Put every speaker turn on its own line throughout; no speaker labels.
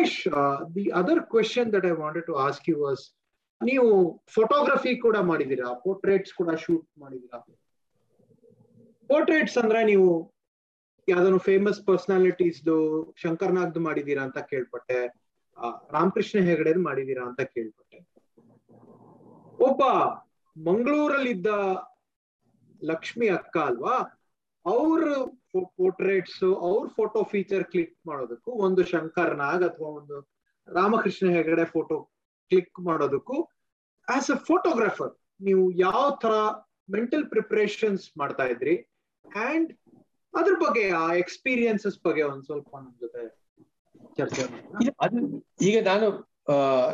Mahesh the other question that I wanted to ask you was ನೀವು photography ಕೂಡ ಮಾಡಿದೀರಾ portraits ಕೂಡ shoot ಮಾಡಿದೀರಾ ಪೋರ್ಟ್ರೇಟ್ಸ್ ಅಂದ್ರೆ ನೀವು ಯಾವ್ದಾದ್ರು ಫೇಮಸ್ ಪರ್ಸನಾಲಿಟೀಸ್ದು ಶಂಕರ್ನಾಗ್ದು ಮಾಡಿದೀರಾ ಅಂತ ಕೇಳ್ಪಟ್ಟೆ ರಾಮಕೃಷ್ಣ ಹೆಗಡೆ ಮಾಡಿದೀರಾ ಅಂತ ಕೇಳ್ಪಟ್ಟೆ. ಒಬ್ಬ ಮಂಗಳೂರಲ್ಲಿದ್ದ ಲಕ್ಷ್ಮಿ ಅಕ್ಕ ಅಲ್ವಾ? ಅವ್ರ ಪೋರ್ಟ್ರೇಟ್ಸ್ ಅವ್ರ ಫೋಟೋ ಫೀಚರ್ ಕ್ಲಿಕ್ ಮಾಡೋದಕ್ಕೂ ಒಂದು ಶಂಕರ್ ನಾಗ್ ಅಥವಾ ಒಂದು ರಾಮಕೃಷ್ಣ ಹೆಗಡೆ ಫೋಟೋ ಕ್ಲಿಕ್ ಮಾಡೋದಕ್ಕೂ ಆಸ್ ಅ ಫೋಟೋಗ್ರಾಫರ್ ನೀವು ಯಾವ ತರ ಮೆಂಟಲ್ ಪ್ರಿಪರೇಷನ್ಸ್ ಮಾಡ್ತಾ ಇದ್ರಿ? ಅಂಡ್ ಅದ್ರ ಬಗ್ಗೆ ಆ ಎಕ್ಸ್ಪೀರಿಯನ್ಸಸ್ ಬಗ್ಗೆ ಒಂದ್ ಸ್ವಲ್ಪ ನಮ್ ಜೊತೆ ಚರ್ಚೆ
ಅದು ಈಗ ನಾನು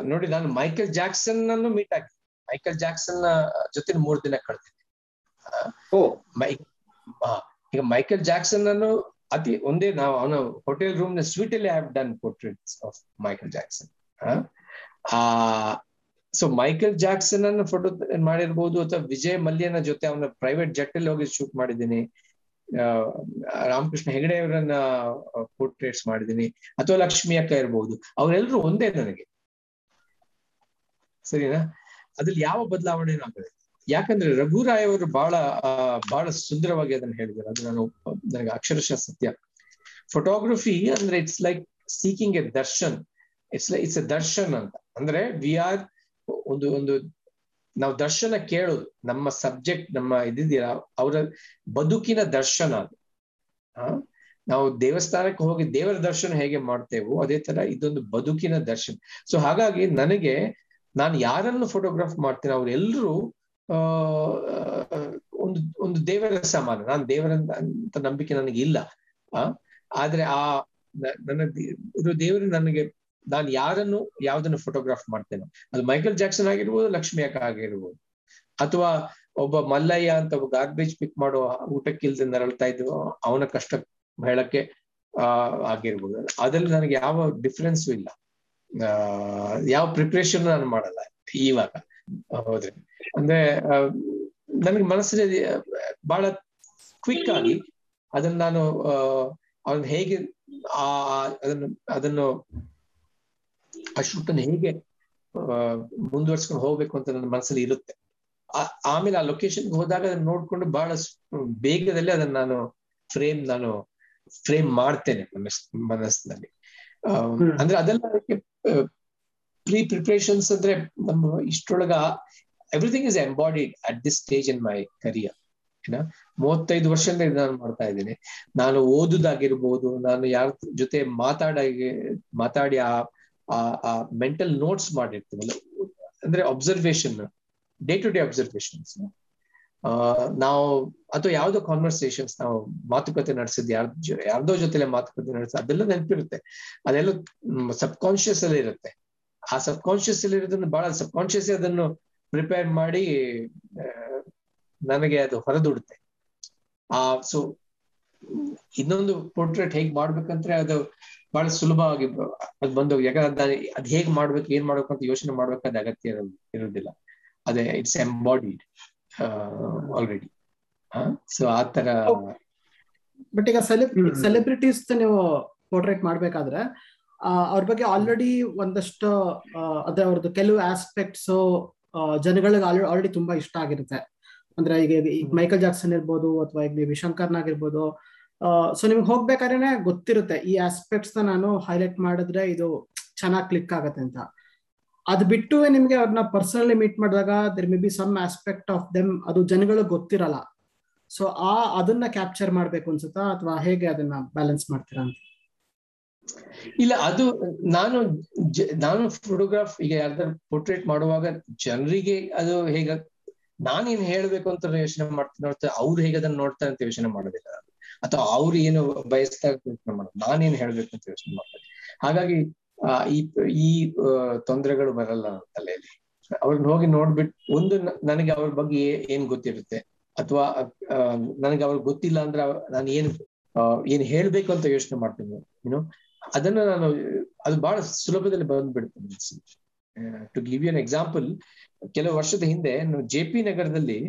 ನೋಡಿ ನಾನು ಮೈಕಲ್ ಜಾಕ್ಸನ್ ಅನ್ನು ಮೀಟ್ ಆಗಿ ಮೈಕೆಲ್ ಜಾಕ್ಸನ್ ಜೊತೆ ಮೂರ್ ದಿನ ಕಳೆದಿದ್ದೆ.
ಓ.
ಮೈ ಆ, ಈಗ ಮೈಕೆಲ್ ಜಾಕ್ಸನ್ ಅನ್ನು ಅತಿ ಒಂದೇ ನಾವು ಅವನ ಹೋಟೆಲ್ ರೂಮ್ನ ಸ್ವೀಟ್ ಅಲ್ಲಿ have done portraits of Michael Jackson ಆ ಸೊ ಮೈಕೆಲ್ ಜಾಕ್ಸನ್ ಅನ್ನು ಫೋಟೋ ಮಾಡಿರ್ಬೋದು ಅಥವಾ ವಿಜಯ್ ಮಲ್ಯನ ಜೊತೆ ಅವನ ಪ್ರೈವೇಟ್ ಜೆಟ್ ಅಲ್ಲಿ ಹೋಗಿ ಶೂಟ್ ಮಾಡಿದ್ದೀನಿ. ರಾಮಕೃಷ್ಣ ಹೆಗಡೆ ಅವರನ್ನ ಪೋರ್ಟ್ರೇಟ್ಸ್ ಮಾಡಿದ್ದೀನಿ. ಅಥವಾ ಲಕ್ಷ್ಮಿ ಅಕ್ಕ ಇರ್ಬೋದು. ಅವರೆಲ್ಲರೂ ಒಂದೇ ನನಗೆ. ಸರಿನಾ? ಅದ್ರಲ್ಲಿ ಯಾವ ಬದಲಾವಣೆ ಆಗದೆ ಯಾಕಂದ್ರೆ ರಘುರಾಯ್ ಅವರು ಬಹಳ ಬಹಳ ಸುಂದರವಾಗಿ ಅದನ್ನ ಹೇಳಿದ್ದಾರೆ. ಅದು ನಾನು, ನನಗೆ ಅಕ್ಷರಶಃ ಸತ್ಯ. ಫೋಟೋಗ್ರಫಿ ಅಂದ್ರೆ it's like seeking a darshan it's like it's a darshan ಅಂತ. ಅಂದ್ರೆ ವಿ ಆರ್ ಒಂದು ಒಂದು, ನಾವು ದರ್ಶನ ಕೇಳೋದು. ನಮ್ಮ ಸಬ್ಜೆಕ್ಟ್ ನಮ್ಮ ಇದಿದೆಯಲ್ಲ, ಅವರ ಬದುಕಿನ ದರ್ಶನ ಅದು. ನಾವು ದೇವಸ್ಥಾನಕ್ಕೆ ಹೋಗಿ ದೇವರ ದರ್ಶನ ಹೇಗೆ ಮಾಡ್ತೇವೋ ಅದೇ ತರ ಇದೊಂದು ಬದುಕಿನ ದರ್ಶನ. ಸೊ ಹಾಗಾಗಿ ನನಗೆ, ನಾನು ಯಾರನ್ನು ಫೋಟೋಗ್ರಾಫ್ ಮಾಡ್ತೇನೆ ಅವರೆಲ್ಲರೂ ಒಂದು ಒಂದು ದೇವರ ಸಮಾನ. ನಾನು ದೇವರ ಅಂತ ನಂಬಿಕೆ ನನಗೆ ಇಲ್ಲ. ಆದ್ರೆ ಆ ನನ್ನ ಇದು ದೇವರು ನನಗೆ, ನಾನು ಯಾರನ್ನು, ಯಾವ್ದನ್ನು ಫೋಟೋಗ್ರಾಫ್ ಮಾಡ್ತೇನೆ. ಅದು ಮೈಕಲ್ ಜಾಕ್ಸನ್ ಆಗಿರ್ಬೋದು, ಲಕ್ಷ್ಮಿ ಅಕ್ಕ ಆಗಿರ್ಬೋದು. ಅಥವಾ ಒಬ್ಬ ಮಲ್ಲಯ್ಯ ಅಂತ ಒಬ್ಬ ಗಾರ್ಬೇಜ್ ಪಿಕ್ ಮಾಡೋ ಊಟಕ್ಕಿಲ್ದೆ ನರಳ್ತಾ ಇದ್ವು ಅವನ ಕಷ್ಟ ಹೇಳಕ್ಕೆ, ಆ, ಆಗಿರ್ಬೋದು. ಅದ್ರಲ್ಲಿ ನನಗೆ ಯಾವ ಡಿಫ್ರೆನ್ಸು ಇಲ್ಲ. ಯಾವ ಪ್ರಿಪ್ರೇಷನ್ ನಾನು ಮಾಡಲ್ಲ ಇವಾಗ. ಹೌದ್ರಿ. ಅಂದ್ರೆ ನನಗೆ ಮನಸ್ಸಿನಲ್ಲಿ ಆ, ಬಹಳ ಕ್ವಿಕ್ ಆಗಿ ಅದನ್ನ ನಾನು ಅವನ್ ಹೇಗೆ ಆ ಅದನ್ನ ಅದನ್ನು ಆ ಶೂಟ್ ಅನ್ನು ಹೇಗೆ ಮುಂದುವರ್ಸ್ಕೊಂಡು ಹೋಗ್ಬೇಕು ಅಂತ ನನ್ನ ಮನಸ್ಸಲ್ಲಿ ಇರುತ್ತೆ. ಆಮೇಲೆ ಆ ಲೊಕೇಶನ್ಗೆ ಹೋದಾಗ ಅದನ್ನ ನೋಡ್ಕೊಂಡು ಬಹಳ ಬೇಗದಲ್ಲಿ ಅದನ್ನ ನಾನು ಫ್ರೇಮ್ ನಾನು ಫ್ರೇಮ್ ಮಾಡ್ತೇನೆ ಮನಸ್ ಮನಸ್ಸಿನಲ್ಲಿ. ಅಂದ್ರೆ ಅದೆಲ್ಲ ಅದಕ್ಕೆ ಪ್ರೀ ಪ್ರಿಪ್ರೇಷನ್ಸ್ ಅಂದ್ರೆ ನಮ್ಮ ಇಷ್ಟೊಳಗ everything is embodied at this stage in my career ಏನ ಮೂವತ್ತೈದು ವರ್ಷದಿಂದ ನಾನು ಮಾಡ್ತಾ ಇದ್ದೀನಿ. ನಾನು ಓದುದಾಗಿರ್ಬೋದು, ನಾನು ಯಾರ ಜೊತೆ ಮಾತಾಡಿ ಮಾತಾಡಿ ಆ ಆ ಮೆಂಟಲ್ ನೋಟ್ಸ್ ಮಾಡಿರ್ತೀವಲ್ಲ ಅಂದ್ರೆ observation day to day observations ನಾವು, ಅಥವಾ ಯಾವ್ದೋ ಕಾನ್ವರ್ಸೇಷನ್ಸ್ ನಾವು ಮಾತುಕತೆ ನಡೆಸಿದ್ ಯಾರ ಯಾರ್ದೋ ಜೊತೆಲೆ ಮಾತುಕತೆ ನಡೆಸಿದ ಅದೆಲ್ಲ ನೆನಪಿರುತ್ತೆ. ಅದೆಲ್ಲ ಸಬ್ ಕಾನ್ಶಿಯಸ್ ಅಲ್ಲಿ ಇರುತ್ತೆ. ಆ ಸಬ್ ಕಾನ್ಶಿಯಸ್ ಅಲ್ಲಿ ಇರೋದನ್ನ ಬಹಳ ಸಬ್ ಕಾನ್ಶಿಯಸ್ ಅದನ್ನು ಪ್ರಿಪೇರ್ ಮಾಡಿ ನನಗೆ ಅದು ಹೊರದುಡುತ್ತೆ. ಆ ಸೊ ಇನ್ನೊಂದು ಪೋರ್ಟ್ರೇಟ್ ಹೇಗ್ ಮಾಡ್ಬೇಕಂದ್ರೆ ಅದು ಬಹಳ ಸುಲಭವಾಗಿ ಅದು ಬಂದು ಯಾಕಂದ್ರೆ ಅದ್ ಹೇಗ್ ಮಾಡ್ಬೇಕು ಏನ್ ಮಾಡ್ಬೇಕು ಅಂತ ಯೋಚನೆ ಮಾಡ್ಬೇಕಾದ ಅಗತ್ಯ ಇರೋದು ಇರೋದಿಲ್ಲ. ಅದೇ ಇಟ್ಸ್ ಎಂಬಾಡಿಡ್ ಆಲ್ರೆಡಿ ಸೊ ಆ ತರ
ಬಟ್ ಈಗ. ಸೆಲೆಬ್ರಿಟೀಸ್ ನೀವು ಪೋರ್ಟ್ರೇಟ್ ಮಾಡ್ಬೇಕಾದ್ರೆ ಅವ್ರ ಬಗ್ಗೆ ಆಲ್ರೆಡಿ ಒಂದಷ್ಟು ಅದೇ ಅವ್ರದ್ದು ಕೆಲವು ಆಸ್ಪೆಕ್ಟ್ಸ್ ಜನಗಳಿಗೆ ಆಲ್ರೆಡಿ ತುಂಬಾ ಇಷ್ಟ ಆಗಿರುತ್ತೆ. ಅಂದ್ರೆ ಈಗ ಈಗ ಮೈಕಲ್ ಜಾಕ್ಸನ್ ಇರ್ಬೋದು ಅಥವಾ ಈಗ ನೀವು ಶಂಕರ್ನ ಆಗಿರ್ಬೋದು ಸೊ ನಿಮ್ಗೆ ಹೋಗ್ಬೇಕಾದ್ರೆ ಗೊತ್ತಿರುತ್ತೆ ಈ ಆಸ್ಪೆಕ್ಟ್ಸ್ನ ನಾನು ಹೈಲೈಟ್ ಮಾಡಿದ್ರೆ ಇದು ಚೆನ್ನಾಗಿ ಕ್ಲಿಕ್ ಆಗತ್ತೆ ಅಂತ. ಅದ್ ಬಿಟ್ಟು ನಿಮ್ಗೆ ಅವ್ರನ್ನ ಪರ್ಸನಲಿ ಮೀಟ್ ಮಾಡಿದಾಗ there may be some aspect of them ಅದು ಜನಗಳಿಗೆ ಗೊತ್ತಿರಲ್ಲ. ಸೊ ಆ ಅದನ್ನ ಕ್ಯಾಪ್ಚರ್ ಮಾಡ್ಬೇಕು ಅನ್ಸುತ್ತಾ ಅಥವಾ ಹೇಗೆ ಅದನ್ನ ಬ್ಯಾಲೆನ್ಸ್ ಮಾಡ್ತೀರಾ ಅಂತ?
ಇಲ್ಲ, ಅದು ನಾನು ನಾನು ಫೋಟೋಗ್ರಾಫ್ ಈಗ ಯಾರ್ದಾರು ಪೋರ್ಟ್ರೇಟ್ ಮಾಡುವಾಗ ಜನರಿಗೆ ಅದು ಹೇಗ, ನಾನೇನ್ ಹೇಳ್ಬೇಕು ಅಂತ ಯೋಚನೆ ಮಾಡ್ತೀನಿ ನೋಡ್ತಾ ಅವ್ರು ಹೇಗೆ ಅದನ್ನ ನೋಡ್ತಾರೆ ಅಂತ ಯೋಚನೆ ಮಾಡೋದಿಲ್ಲ. ಅಥವಾ ಅವ್ರು ಏನು ಬಯಸ್ತಾ ಯೋಚನೆ ಮಾಡೋದು ನಾನೇನ್ ಹೇಳ್ಬೇಕು ಅಂತ ಯೋಚನೆ ಮಾಡ್ತಾರೆ ಹಾಗಾಗಿ ಈ ಈ ತೊಂದರೆಗಳು ಬರಲ್ಲ ತಲೆಯಲ್ಲಿ. ಅವ್ರನ್ನ ಹೋಗಿ ನೋಡ್ಬಿಟ್ಟು ಒಂದು ನನಗೆ ಅವ್ರ ಬಗ್ಗೆ ಏನ್ ಗೊತ್ತಿರುತ್ತೆ? ಅಥವಾ ನನಗೆ ಅವ್ರಿಗೆ ಗೊತ್ತಿಲ್ಲ ಅಂದ್ರೆ ನಾನು ಏನು ಏನ್ ಹೇಳ್ಬೇಕು ಅಂತ ಯೋಚನೆ ಮಾಡ್ತೀನಿ. ಏನು ಅದನ್ನ ನಾನು, ಅದು ಬಹಳ ಸುಲಭದಲ್ಲಿ ಬಂದ್ಬಿಡುತ್ತೆ to give you an example ಕೆಲವು ವರ್ಷದ ಹಿಂದೆ ಜೆ ಪಿ ನಗರದಲ್ಲಿ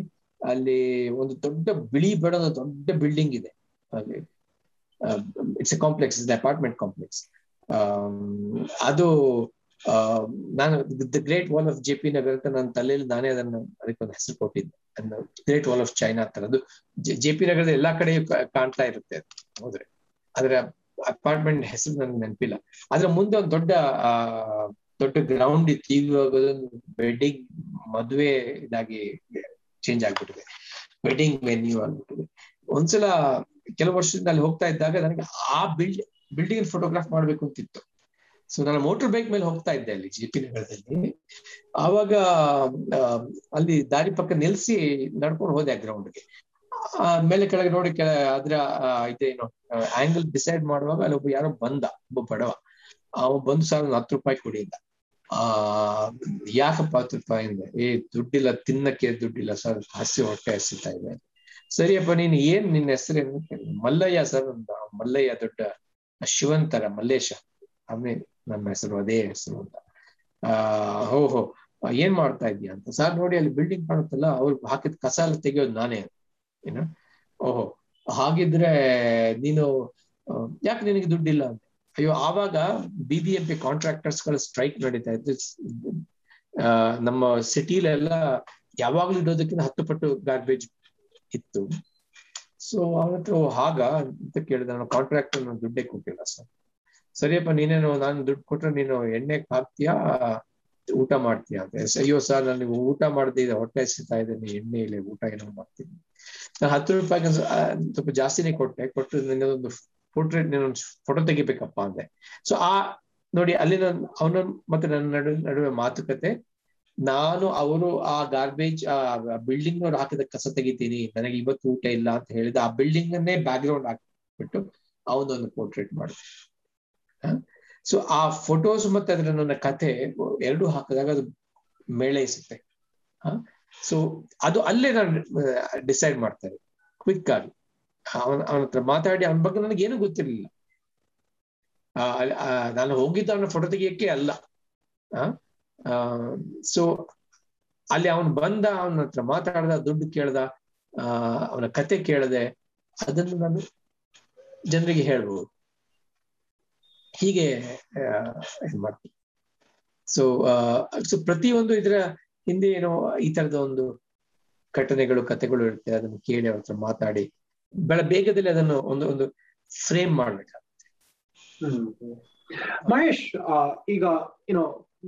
ಅಲ್ಲಿ ಒಂದು ದೊಡ್ಡ ಬಿಳಿ ಬಣ್ಣದ ದೊಡ್ಡ ಬಿಲ್ಡಿಂಗ್ ಇದೆ. ಅಲ್ಲಿ it's a complex is apartment complex ಅದು ನಾನು the great wall of J P Nagar ಅಂತ ನನ್ನ ತಲೆಯಲ್ಲಿ ನಾನೇ ಅದನ್ನು ಅದಕ್ಕೊಂದು ಹೆಸರು ಕೊಟ್ಟಿದ್ದೆ. ಗ್ರೇಟ್ ವಾಲ್ ಆಫ್ ಚೈನಾ ಅಂತ. ಅದು ಜೆ ಪಿ ನಗರದ ಎಲ್ಲಾ ಕಡೆಯೂ ಕಾಣ್ತಾ ಇರುತ್ತೆ ಹೋದ್ರೆ ಅದರ ಅಪಾರ್ಟ್ಮೆಂಟ್ ಹೆಸರು ನನ್ಗೆ ನೆನಪಿಲ್ಲ. ಅದ್ರ ಮುಂದೆ ಒಂದು ದೊಡ್ಡ ದೊಡ್ಡ ಗ್ರೌಂಡ್ ಇತ್ತು. ಇವಾಗ ವೆಡ್ಡಿಂಗ್ ಮದುವೆ ಇದಾಗಿ ಚೇಂಜ್ ಆಗ್ಬಿಟ್ಟಿದೆ. ವೆಡ್ಡಿಂಗ್ ವೆನ್ಯೂ ಆಗ್ಬಿಟ್ಟಿದೆ. ಒಂದ್ಸಲ ಕೆಲವು ವರ್ಷದಿಂದ ಅಲ್ಲಿ ಹೋಗ್ತಾ ಇದ್ದಾಗ ನನಗೆ ಆ ಬಿಲ್ಡ್ ಬಿಲ್ಡಿಂಗ್ ಫೋಟೋಗ್ರಾಫ್ ಮಾಡ್ಬೇಕು ಅಂತಿತ್ತು. ಸೊ ನಾನು ಮೋಟರ್ ಬೈಕ್ ಮೇಲೆ ಹೋಗ್ತಾ ಇದ್ದೆ ಅಲ್ಲಿ ಜೆ ಪಿ ನಗರದಲ್ಲಿ. ಆವಾಗ ಅಲ್ಲಿ ದಾರಿ ಪಕ್ಕ ನಿಲ್ಸಿ ನಡ್ಕೊಂಡು ಹೋದೆ ಆ ಗ್ರೌಂಡ್ಗೆ ಮೇಲೆ ಕೆಳಗೆ ನೋಡಿ, ಕೆಳ, ಅದ್ರ ಇದೇನು ಆಂಗಲ್ ಡಿಸೈಡ್ ಮಾಡುವಾಗ ಅಲ್ಲಿ ಒಬ್ಬ ಯಾರೋ ಬಂದ, ಒಬ್ಬ ಬಡವ. ಅವ ಬಂದು ಸರ್, ಒಂದು ಹತ್ತು ರೂಪಾಯಿ ಕೊಡಿ ಅಂತ. ಆ, ಯಾಕಪ್ಪ ಹತ್ತು ರೂಪಾಯಿ ಅಂದ್ರೆ ಏ, ದುಡ್ಡಿಲ್ಲ, ತಿನ್ನಕ್ಕೆ ದುಡ್ಡಿಲ್ಲ ಸರ್, ಹಸಿ ಹೊಟ್ಟೆ ಹಸಿತಾ ಇದೆ ಸರಿಯಪ್ಪ, ನೀನ್ ಏನ್ ನಿನ್ನ ಹೆಸರೇನು ಮಲ್ಲಯ್ಯ ಸರ್ ಅಂತ ಮಲ್ಲಯ್ಯ ದೊಡ್ಡ ಶಿವಂತರ ಮಲ್ಲೇಶ. ಆಮೇಲೆ ನಮ್ಮ ಹೆಸರು ಅದೇ ಹೆಸರು ಅಂತ. ಆ, ಹೋ ಹೋ ಏನ್ ಮಾಡ್ತಾ ಇದೀಯ ಅಂತ. ಸರ್, ನೋಡಿ, ಅಲ್ಲಿ ಬಿಲ್ಡಿಂಗ್ ಕಾಣುತ್ತಲ್ಲ, ಅವ್ರು ಹಾಕಿದ ಕಸ ಎಲ್ಲ ತೆಗಿಯೋದು ನಾನೇ ಏನು ಓಹೋ, ಹಾಗಿದ್ರೆ ನೀನು ಯಾಕೆ ನಿನಗೆ ದುಡ್ಡಿಲ್ಲ ಅಂತ? ಅಯ್ಯೋ, ಆವಾಗ ಬಿ ಬಿ ಎಂ ಪಿ ಕಾಂಟ್ರಾಕ್ಟರ್ಸ್ಗಳ ಸ್ಟ್ರೈಕ್ ನಡೀತಾ ಇತ್ತು. ನಮ್ಮ ಸಿಟಿಲೆಲ್ಲ ಯಾವಾಗ್ಲೂ ಇಡೋದಕ್ಕಿಂತ ಹತ್ತು ಪಟ್ಟು ಗಾರ್ಬೇಜ್ ಇತ್ತು. ಸೊ ಅವತ್ತು ಹಾಗ ಅಂತ ಕೇಳಿದ, ನಾನು ಕಾಂಟ್ರಾಕ್ಟರ್ ನಾನು ದುಡ್ಡೇ ಕೊಟ್ಟಿಲ್ಲ ಸರ್. ಸರಿಯಪ್ಪ, ನೀನೇನು, ನಾನು ದುಡ್ಡು ಕೊಟ್ರೆ ನೀನು ಎಣ್ಣೆ ಹಾಕ್ತೀಯಾ, ಊಟ ಮಾಡ್ತೀಯ ಅಂತ? ಅಯ್ಯೋ, ಸರ್ ನನಗೆ ಊಟ ಮಾಡ್ದಿದೆ ಹೊಟ್ಟೆ ಸಿಗ್ತಾ ಇದೆ ಎಣ್ಣೆ ಇಲ್ಲಿ ಊಟ ಏನೋ ಮಾಡ್ತೀನಿ. ನಾನು ಹತ್ತು ರೂಪಾಯಿ ಸ್ವಲ್ಪ ಜಾಸ್ತಿನೇ ಕೊಟ್ಟೆ. ಕೊಟ್ಟು ನಿನ್ನದೊಂದು ಪೋರ್ಟ್ರೇಟ್ ಒಂದು ಫೋಟೋ ತೆಗಿಬೇಕಪ್ಪ ಅಂದೆ. ಸೊ ಆ, ನೋಡಿ ಅಲ್ಲಿ ನನ್ನ ಅವನ ಮತ್ತೆ ನನ್ನ ನಡುವೆ ನಡುವೆ ಮಾತುಕತೆ. ನಾನು ಅವರು ಆ ಗಾರ್ಬೇಜ್ ಆ ಬಿಲ್ಡಿಂಗ್ ಅವ್ರು ಹಾಕಿದ ಕಸ ತೆಗಿತೀನಿ. ನನಗೆ ಇವತ್ತು ಊಟ ಇಲ್ಲ ಅಂತ ಹೇಳಿದ ಆ ಬಿಲ್ಡಿಂಗ್ ಅನ್ನೇ ಬ್ಯಾಕ್ ಗ್ರೌಂಡ್ ಹಾಕಿಬಿಟ್ಟು ಅವನೊಂದು ಪೋರ್ಟ್ರೇಟ್ ಮಾಡಿದೆ. ಸೊ ಆ ಫೋಟೋಸ್ ಮತ್ತೆ ಅದ್ರ ನನ್ನ ಕತೆ ಎರಡು ಹಾಕಿದಾಗ ಅದು ಮೇಳೈಸುತ್ತೆ. ಸೊ ಅದು ಅಲ್ಲೇ ನಾನು ಡಿಸೈಡ್ ಮಾಡ್ತಾರೆ ಕ್ವಿಕ್ ಆಗಿ. ಅವನ ಅವನ ಹತ್ರ ಮಾತಾಡಿ, ಅವನ ಬಗ್ಗೆ ನನಗೇನು ಗೊತ್ತಿರಲಿಲ್ಲ. ನಾನು ಹೋಗಿದ್ದ ಅವನ ಫೋಟೋ ತೆಗಿಯಕ್ಕೆ ಅಲ್ಲ. ಸೊ ಅಲ್ಲಿ ಅವನು ಬಂದ, ಅವನ ಹತ್ರ ಮಾತಾಡ್ದ, ದುಡ್ಡು ಕೇಳ್ದ ಅವನ ಕತೆ ಕೇಳದೆ, ಅದನ್ನು ನಾನು ಜನರಿಗೆ ಹೇಳ್ಬೋದು. ಹೀಗೆ ಇದು ಮಾಡ್ತೀನಿ. ಸೊ ಸೊ ಪ್ರತಿಯೊಂದು ಇದರ ಹಿಂದೆ ಏನೋ ಈ ತರದ ಒಂದು ಘಟನೆಗಳು, ಕಥೆಗಳು ಇರುತ್ತೆ, ಅದನ್ನು ಕೇಳಿ ಅವ್ರ ಮಾತಾಡಿ, ಬಹಳ ಬೇಗದಲ್ಲಿ ಅದನ್ನು ಒಂದು ಒಂದು ಫ್ರೇಮ್ ಮಾಡ್ಬೇಕಾಗುತ್ತೆ
ಮಹೇಶ್ ಈಗ ಏನೋ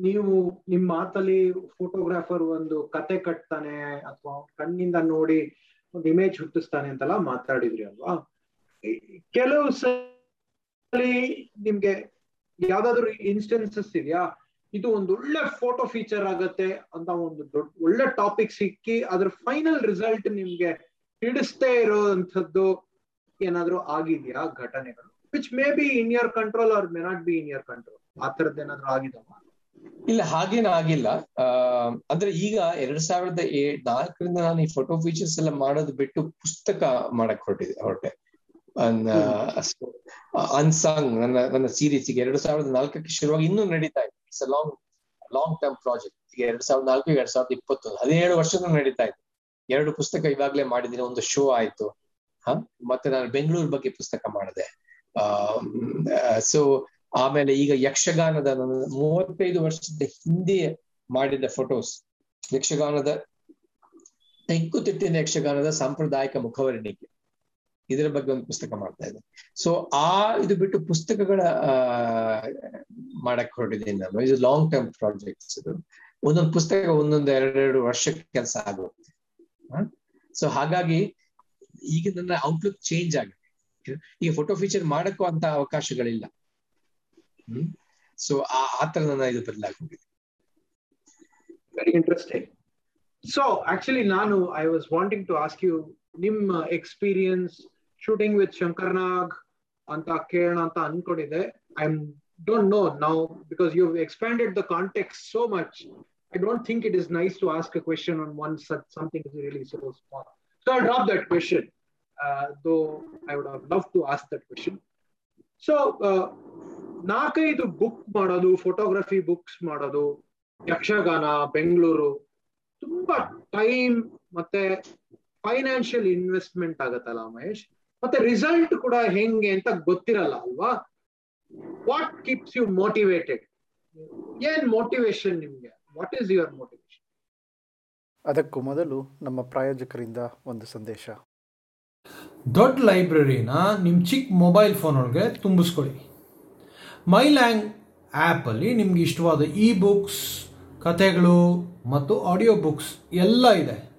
ನೀವು ನಿಮ್ ಮಾತಲ್ಲಿ ಫೋಟೋಗ್ರಾಫರ್ ಒಂದು ಕತೆ ಕಟ್ತಾನೆ ಅಥವಾ ಕಣ್ಣಿಂದ ನೋಡಿ ಒಂದು ಇಮೇಜ್ ಹುಟ್ಟಿಸ್ತಾನೆ ಅಂತೆಲ್ಲ ಮಾತಾಡಿದ್ರಿ ಅಲ್ವಾ? ಕೆಲವು ಸಲ ನಿಮ್ಗೆ ಯಾವ್ದಾದ್ರು ಇನ್ಸ್ಟೆನ್ಸಸ್ ಇದೆಯಾ? ಇದು ಒಂದು ಒಳ್ಳೆ ಫೋಟೋ ಫೀಚರ್ ಆಗತ್ತೆ ಅಂತ ಒಂದು ದೊಡ್ಡ ಒಳ್ಳೆ ಟಾಪಿಕ್ ಸಿಕ್ಕಿ ಅದ್ರ ಫೈನಲ್ ರಿಸಲ್ಟ್ ನಿಮ್ಗೆ ಹಿಡಿಸ್ತೇ ಇರೋಂಥದ್ದು ಏನಾದ್ರು ಆಗಿದೆಯಾ ಘಟನೆಗಳು? Which may be in your control or may not be in your control ಆ ತರದ್ದು ಏನಾದ್ರು ಆಗಿದವ
ಇಲ್ಲ ಹಾಗೇನ ಆಗಿಲ್ಲ. ಅಂದ್ರೆ ಈಗ ಎರಡ್ ಸಾವಿರದ ಏ ನಾಲ್ಕರಿಂದ ನಾನು ಈ ಫೋಟೋ ಫೀಚರ್ಸ್ ಎಲ್ಲ ಮಾಡೋದು ಬಿಟ್ಟು ಪುಸ್ತಕ ಮಾಡಕ್ ಹೊರಟಿದೆ ಹೊರಟೆ. ಅನ್ಸಾಂಗ್ ನನ್ನ ನನ್ನ ಸೀರೀಸ್ಗೆ ಎರಡ್ ಸಾವಿರದ ನಾಲ್ಕಕ್ಕೆ ಶುರುವಾಗಿ ಇನ್ನೂ ನಡೀತಾ ಇದೆ. It's a long long term project ಈಗ ಎರಡ್ ಸಾವಿರದ ನಾಲ್ಕು ಎರಡ್ ಸಾವಿರದ ಇಪ್ಪತ್ತು, ಹದಿನೇಳು ವರ್ಷದಿಂದ ನಡೀತಾ ಇತ್ತು ಎರಡು ಪುಸ್ತಕ ಇವಾಗ್ಲೇ ಮಾಡಿದ್ದೀನಿ, ಒಂದು ಶೋ ಆಯ್ತು. ಹ? ಮತ್ತೆ ನಾನು ಬೆಂಗಳೂರು ಬಗ್ಗೆ ಪುಸ್ತಕ ಮಾಡಿದೆ. ಆ ಸೊ, ಆಮೇಲೆ ಈಗ ಯಕ್ಷಗಾನದ ಮೂವತ್ತೈದು ವರ್ಷದ ಹಿಂದೆ ಮಾಡಿದ ಫೋಟೋಸ್ ಯಕ್ಷಗಾನದ, ತೆಂಕುತಿಟ್ಟಿನ ಯಕ್ಷಗಾನದ ಸಾಂಪ್ರದಾಯಿಕ ಮುಖವರ್ಣಿಕೆ. ಇದರ ಬಗ್ಗೆ ಒಂದು ಪುಸ್ತಕ ಮಾಡ್ತಾ ಇದ್ದೆ. ಸೊ ಆ ಇದು ಬಿಟ್ಟು ಪುಸ್ತಕಗಳ ಮಾಡಕ್ ಹೊರಟಿದ್ದೀನಿ ನಾನು. ಇದು ಲಾಂಗ್ ಟರ್ಮ್ ಪ್ರಾಜೆಕ್ಟ್ಸ್ ಇದು. ಒಂದೊಂದು ಪುಸ್ತಕ ಒಂದೊಂದು ಎರಡೆರಡು ವರ್ಷಕ್ಕೆ ಕೆಲಸ ಆಗುತ್ತೆ ಸೊ ಹಾಗಾಗಿ ಈಗ ನನ್ನ ಔಟ್ಲುಕ್ ಚೇಂಜ್ ಆಗಿದೆ. ಈಗ ಫೋಟೋ ಫೀಚರ್ ಮಾಡಕ್ಕೂ ಅಂತ ಅವಕಾಶಗಳಿಲ್ಲ. ಹ್ಮ್? ಸೊ ಆ ಆತರ ನನ್ನ ಇದು ಬದಲಾಗೋಗಿದೆ
ವೆರಿ ಇಂಟ್ರೆಸ್ಟಿಂಗ್ ಸೊ ಆಕ್ಚುಲಿ ನಾನು I was wanting to ask you ನಿಮ್ಮ experience shooting with Shankar Nag ಅಂತ ಕೇಳೋಣ ಅಂತ ಅನ್ಕೊಂಡಿದ್ದೆ I don't know now because you expanded the context so much I don't think it is nice to ask question on one such something is really so small so I drop that question though I would love to ask that question so ನಾಲ್ಕೈದು book ಮಾಡೋದು photography books ಮಾಡೋದು, ಯಕ್ಷಗಾನ, ಬೆಂಗಳೂರು, ತುಂಬಾ time ಮತ್ತೆ financial investment ಆಗತ್ತಲ್ಲ ಮಹೇಶ್. ಮತ್ತೆ result ಕೂಡ ಹೆಂಗೆ ಅಂತ ಗೊತ್ತಿರಲ್ಲ ಅಲ್ವಾ? ವಾಟ್ ಕೀಪ್ಸ್ ಯು ಮೋಟಿವೇಟೆಡ್ ಏನ್ ಮೋಟಿವೇಶನ್ ನಿಮ್ಗೆ? ವಾಟ್ ಈಸ್ ಯುವರ್ ಮೋಟಿವೇಶನ್
ಅದಕ್ಕೂ ಮೊದಲು ನಮ್ಮ ಪ್ರಾಯೋಜಕರಿಂದ ಒಂದು ಸಂದೇಶ.
ದೊಡ್ಡ ಲೈಬ್ರರಿನ ನಿಮ್ಮ ಚಿಕ್ಕ ಮೊಬೈಲ್ ಫೋನ್ ಒಳಗೆ ತುಂಬಿಸ್ಕೊಳ್ಳಿ ಮೈಲ್ಯಾಂಗ್ ಆ್ಯಪಲ್ಲಿ ನಿಮ್ಗೆ ಇಷ್ಟವಾದ ಇ ಬುಕ್ಸ್ ಕಥೆಗಳು ಮತ್ತು ಆಡಿಯೋ ಬುಕ್ಸ್ ಎಲ್ಲ ಇದೆ.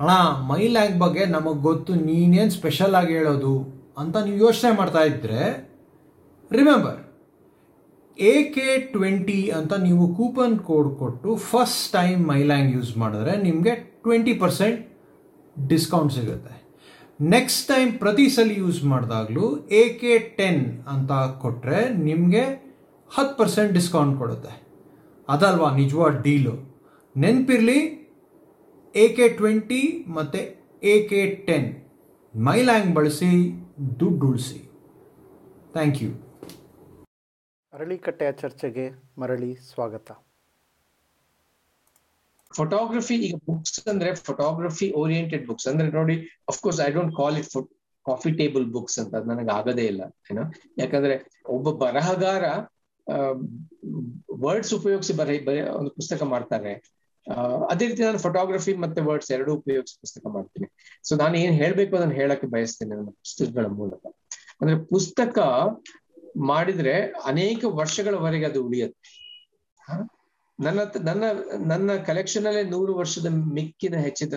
ಅಣ್ಣ ಮೈಲ್ಯಾಂಗ್ ಬಗ್ಗೆ ನಮಗೆ ಗೊತ್ತು, ನೀನೇನು ಸ್ಪೆಷಲ್ ಆಗಿ ಹೇಳೋದು ಅಂತ ನೀವು ಯೋಚನೆ ಮಾಡ್ತಾ ಇದ್ರೆ ರಿಮೆಂಬರ್ ಎ ಕೆ ಟ್ವೆಂಟಿ ಅಂತ ನೀವು ಕೂಪನ್ ಕೋಡ್ ಕೊಟ್ಟು ಫಸ್ಟ್ ಟೈಮ್ ಮೈಲ್ಯಾಂಗ್ ಯೂಸ್ ಮಾಡಿದ್ರೆ ನಿಮಗೆ ಟ್ವೆಂಟಿ ಪರ್ಸೆಂಟ್ ಡಿಸ್ಕೌಂಟ್ ಸಿಗುತ್ತೆ. ನೆಕ್ಸ್ಟ್ ಟೈಮ್ ಪ್ರತಿ ಸಲ ಯೂಸ್ ಮಾಡಿದಾಗಲೂ ಎ ಕೆ ಟೆನ್ ಅಂತ ಕೊಟ್ಟರೆ ನಿಮಗೆ ಹತ್ತು ಪರ್ಸೆಂಟ್ ಡಿಸ್ಕೌಂಟ್ ಕೊಡುತ್ತೆ. ಅದಲ್ವಾ ನಿಜವಾದ ಡೀಲು ನೆನಪಿರಲಿ ಎ ಕೆ ಟ್ವೆಂಟಿ ಮತ್ತು ಎ ಕೆ ಟೆನ್ ಮೈಲ್ಯಾಂಗ್ ಬಳಸಿ? ದುಡ್ಡು ಉಳಿಸಿ. Thank you.
ಅರಳಿಕಟ್ಟೆಯ ಚರ್ಚೆಗೆ ಮರಳಿ ಸ್ವಾಗತ.
ಫೋಟೋಗ್ರಫಿ ಈಗ ಬುಕ್ಸ್ ಅಂದ್ರೆ ಫೋಟೋಗ್ರಫಿ ಓರಿಯೆಂಟೆಡ್ ಬುಕ್ಸ್ ಅಂದ್ರೆ ನೋಡಿ of course I don't call it coffee table books ಅಂತ. ಅದು ನನಗೆ ಆಗದೇ ಇಲ್ಲ ಏನೋ ಯಾಕಂದ್ರೆ ಒಬ್ಬ ಬರಹಗಾರ ವರ್ಡ್ಸ್ ಉಪಯೋಗಿಸಿ ಬರ ಒಂದು ಪುಸ್ತಕ ಮಾಡ್ತಾರೆ. ಅದೇ ರೀತಿ ನಾನು ಫೋಟೋಗ್ರಫಿ ಮತ್ತೆ ವರ್ಡ್ಸ್ ಎರಡು ಉಪಯೋಗಿಸಿ ಪುಸ್ತಕ ಮಾಡ್ತೀನಿ. ಸೊ ನಾನು ಏನ್ ಹೇಳ್ಬೇಕು ಅದನ್ನ ಹೇಳಕ್ಕೆ ಬಯಸ್ತೇನೆ ನನ್ನ ಪುಸ್ತಕಗಳ ಮೂಲಕ. ಅಂದ್ರೆ ಪುಸ್ತಕ ಮಾಡಿದ್ರೆ ಅನೇಕ ವರ್ಷಗಳವರೆಗೆ ಅದು ಉಳಿಯುತ್ತೆ. ನನ್ನ ನನ್ನ ನನ್ನ ಕಲೆಕ್ಷನ್ ಅಲ್ಲೇ ನೂರು ವರ್ಷದ ಮಿಕ್ಕಿನ ಹೆಚ್ಚಿದ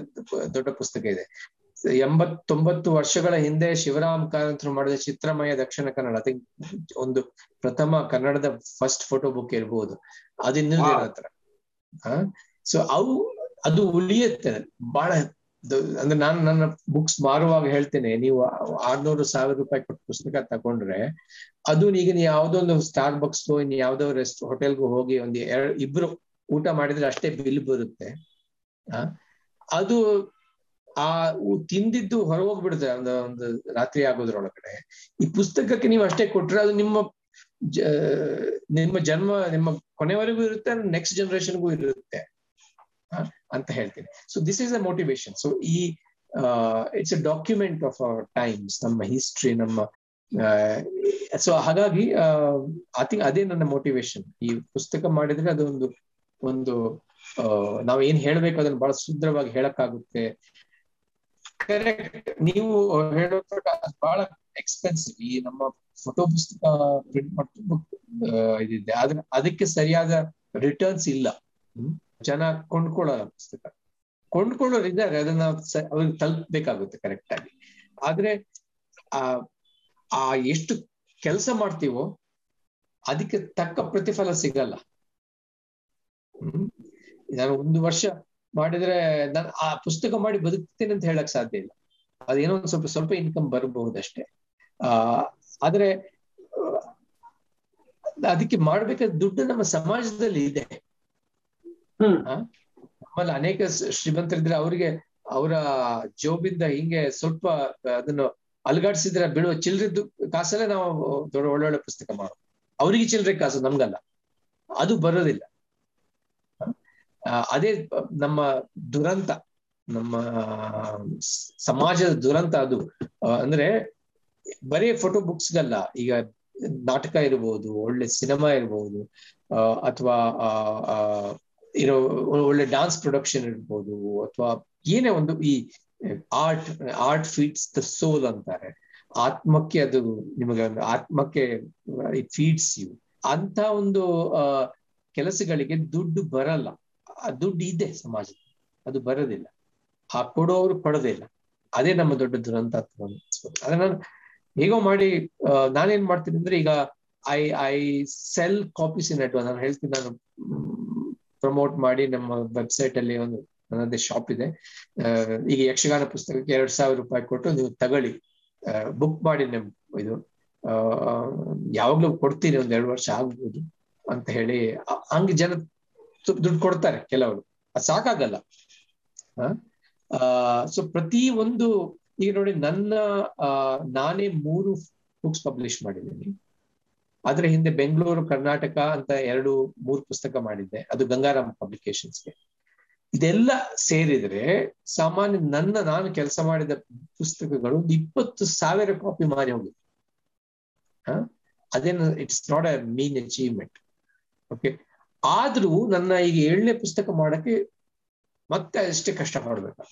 ದೊಡ್ಡ ಪುಸ್ತಕ ಇದೆ. ಎಂಬತ್ತೊಂಬತ್ತು ವರ್ಷಗಳ ಹಿಂದೆ ಶಿವರಾಮ್ ಕಾರಂತರು ಮಾಡಿದ ಚಿತ್ರಮಯ ದಕ್ಷಿಣ ಕನ್ನಡ. ಥಿಂಕ್ ಒಂದು ಪ್ರಥಮ ಕನ್ನಡದ ಫಸ್ಟ್ ಫೋಟೋ ಬುಕ್ ಇರ್ಬೋದು. ಅದಿನ್ನೂ ಹತ್ರ ಸೊ ಅವು, ಅದು ಉಳಿಯುತ್ತೆ. ಬಹಳ ಅಂದ್ರೆ ನಾನು ನನ್ನ ಬುಕ್ಸ್ ಮಾರುವಾಗ ಹೇಳ್ತೇನೆ, ನೀವು ಆರ್ನೂರು ಸಾವಿರ ರೂಪಾಯಿ ಕೊಟ್ಟು ಪುಸ್ತಕ ತಗೊಂಡ್ರೆ, ಅದು ಈಗ ನೀವು ಯಾವ್ದೋ ಒಂದು ಸ್ಟಾರ್ ಬಾಕ್ಸ್ ಇನ್ ಯಾವ್ದೋ ರೆಸ್ಟ್ ಹೋಟೆಲ್ಗೂ ಹೋಗಿ ಒಂದು ಎರಡು ಇಬ್ರು ಊಟ ಮಾಡಿದ್ರೆ ಅಷ್ಟೇ ಬಿಲ್ ಬರುತ್ತೆ. ಅದು, ಆ ತಿಂದಿದ್ದು ಹೊರಗೋಗ್ಬಿಡುತ್ತೆ, ಒಂದು ಒಂದು ರಾತ್ರಿ ಆಗೋದ್ರೊಳಗಡೆ. ಈ ಪುಸ್ತಕಕ್ಕೆ ನೀವು ಅಷ್ಟೇ ಕೊಟ್ರೆ ಅದು ನಿಮ್ಮ ನಿಮ್ಮ ಜನ್ಮ, ನಿಮ್ಮ ಕೊನೆವರೆಗೂ ಇರುತ್ತೆ ನೆಕ್ಸ್ಟ್ ಜನರೇಷನ್ಗೂ ಇರುತ್ತೆ. ಅಂತ ಹೇಳ್ತೀನಿ. So this is a motivation so ಈ it's a document of our times ನಮ್ಮ ಹಿಸ್ಟ್ರಿ ನಮ್ಮ ಸೊ ಹಾಗಾಗಿ ಐ ಥಿಂಕ್ ಅದೇ ನನ್ನ ಮೋಟಿವೇಶನ್ ಈ ಪುಸ್ತಕ ಮಾಡಿದ್ರೆ ಅದೊಂದು, ಒಂದು ನಾವು ಏನ್ ಹೇಳ್ಬೇಕು ಅದನ್ನ ಬಹಳ ಸುಂದರವಾಗಿ ಹೇಳಕ್ಕಾಗುತ್ತೆ. ಕರೆಕ್ಟ್ ನೀವು ಹೇಳೋ ಬಹಳ ಎಕ್ಸ್ಪೆನ್ಸಿವ್ ಈ ನಮ್ಮ ಫೋಟೋ ಪುಸ್ತಕ ಪ್ರಿಂಟ್ ಮಾಡ್ತಾ ಇದಿದೆ. ಅದಕ್ಕೆ ಸರಿಯಾದ ರಿಟರ್ನ್ಸ್ ಇಲ್ಲ. ಜನ ಕೊಂಡ್ಕೊಳ್ಳೋ ಪುಸ್ತಕ. ಕೊಂಡ್ಕೊಳ್ಳೋರು ಇದ್ದಾರೆ, ಅದನ್ನ ಅವ್ರಿಗೆ ತಲುಪಬೇಕಾಗುತ್ತೆ ಕರೆಕ್ಟ್ ಆಗಿ. ಆದ್ರೆ, ಆ ಆ ಎಷ್ಟು ಕೆಲಸ ಮಾಡ್ತೀವೋ, ಅದಕ್ಕೆ ತಕ್ಕ ಪ್ರತಿಫಲ ಸಿಗಲ್ಲ. ನಾನು ಒಂದು ವರ್ಷ ಮಾಡಿದ್ರೆ ನಾನು ಆ ಪುಸ್ತಕ ಮಾಡಿ ಬದುಕ್ತೇನೆ ಅಂತ ಹೇಳಕ್ ಸಾಧ್ಯ ಇಲ್ಲ. ಅದೇನೋ ಒಂದ್ ಸ್ವಲ್ಪ ಸ್ವಲ್ಪ ಇನ್ಕಮ್ ಬರಬಹುದಷ್ಟೇ. ಆ, ಆದ್ರೆ, ಅದಕ್ಕೆ ಮಾಡ್ಬೇಕಾದ ದುಡ್ಡು ನಮ್ಮ ಸಮಾಜದಲ್ಲಿ ಇದೆ. ನಮ್ಮಲ್ಲಿ ಅನೇಕ ಶ್ರೀಮಂತರಿದ್ರೆ ಅವ್ರಿಗೆ ಅವರ ಜೋಬಿಂದ ಹಿಂಗೆ ಸ್ವಲ್ಪ ಅದನ್ನು ಅಲ್ಗಾಡ್ಸಿದ್ರೆ ಬಿಡುವ ಚಿಲ್ರಿದ್ದು ಕಾಸಲ್ಲೇ ನಾವು ದೊಡ್ಡ ಒಳ್ಳೊಳ್ಳೆ ಪುಸ್ತಕ ಮಾಡೋದು ಅವರಿಗೆ ಚಿಲ್ಲರೆ ಕಾಸು ನಮ್ಗಲ್ಲ. ಅದು ಬರೋದಿಲ್ಲ. ಅದೇ ನಮ್ಮ ದುರಂತ, ನಮ್ಮ ಸಮಾಜದ ದುರಂತ ಅದು. ಅಂದ್ರೆ ಬರೀ ಫೋಟೋ ಬುಕ್ಸ್ಗಲ್ಲ ಈಗ ನಾಟಕ ಇರ್ಬೋದು, ಒಳ್ಳೆ ಸಿನಿಮಾ ಇರ್ಬೋದು ಅಥವಾ ಇರೋ ಒಳ್ಳೆ ಡಾನ್ಸ್ ಪ್ರೊಡಕ್ಷನ್ ಇರ್ಬೋದು, ಅಥವಾ ಏನೇ ಒಂದು ಈ art art feeds the soul ಅಂತಾರೆ. ಆತ್ಮಕ್ಕೆ ಅದು ನಿಮಗೆ ಒಂದು ಆತ್ಮಕ್ಕೆ ಇಟ್ ಫೀಡ್ಸ್ ಯು ಅಂತ ಒಂದು ಕೆಲಸಗಳಿಗೆ ದುಡ್ಡು ಬರಲ್ಲ. ಆ ದುಡ್ಡು ಇದೆ ಸಮಾಜದಲ್ಲಿ. ಅದು ಬರೋದಿಲ್ಲ. ಆ ಕೊಡೋರು ಕೊಡೋದಿಲ್ಲ ಅದೇ ನಮ್ಮ ದೊಡ್ಡ ದುರಂತ ಅದ್ರ ನಾನು ಹೇಗೋ ಮಾಡಿ ನಾನೇನ್ ಮಾಡ್ತೀನಿ ಅಂದ್ರೆ ಈಗ I I sell copies in ನಾನು ಹೇಳ್ತೀನಿ, ನಾನು ಪ್ರಮೋಟ್ ಮಾಡಿ ನಮ್ಮ ವೆಬ್ಸೈಟ್ ಅಲ್ಲಿ ಒಂದು ನನ್ನದೇ ಶಾಪ್ ಇದೆ. ಈಗ ಯಕ್ಷಗಾನ ಪುಸ್ತಕಕ್ಕೆ ಎರಡ್ ಸಾವಿರ ರೂಪಾಯಿ ಕೊಟ್ಟು ನೀವು ತಗೊಳ್ಳಿ. ಬುಕ್ ಮಾಡಿ ನಮ್ ಇದು. ಯಾವಾಗ್ಲೂ ಕೊಡ್ತೀನಿ ಒಂದ್ ಎರಡು ವರ್ಷ ಆಗ್ಬೋದು ಅಂತ ಹೇಳಿ ಹಂಗೆ ಜನ ದುಡ್ಡು ಕೊಡ್ತಾರೆ ಕೆಲವರು. ಅದು ಸಾಕಾಗಲ್ಲ. ಸೊ ಪ್ರತಿ ಒಂದು, ಈಗ ನೋಡಿ ನನ್ನ ನಾನೇ ಮೂರು ಬುಕ್ಸ್ ಪಬ್ಲಿಷ್ ಮಾಡಿದ್ದೀನಿ. ಅದ್ರ ಹಿಂದೆ ಬೆಂಗಳೂರು, ಕರ್ನಾಟಕ ಅಂತ ಎರಡು, ಮೂರು ಪುಸ್ತಕ ಮಾಡಿದ್ದೆ. ಅದು ಗಂಗಾರಾಮ್ ಪಬ್ಲಿಕೇಶನ್ಸ್ಗೆ ಇದೆಲ್ಲ ಸೇರಿದ್ರೆ ಸಾಮಾನ್ಯ ನನ್ನ, ನಾನು ಕೆಲಸ ಮಾಡಿದ ಪುಸ್ತಕಗಳು ಇಪ್ಪತ್ತು ಸಾವಿರ ಕಾಪಿ ಮಾರಿ ಹೋಗಿದೆ ಅದೇನು it's not a mean achievement okay ಆದ್ರೂ ನನ್ನ ಈಗ ಏಳನೇ ಪುಸ್ತಕ ಮಾಡಕ್ಕೆ ಮತ್ತೆ ಅಷ್ಟೇ ಕಷ್ಟ ಪಡ್ಬೇಕು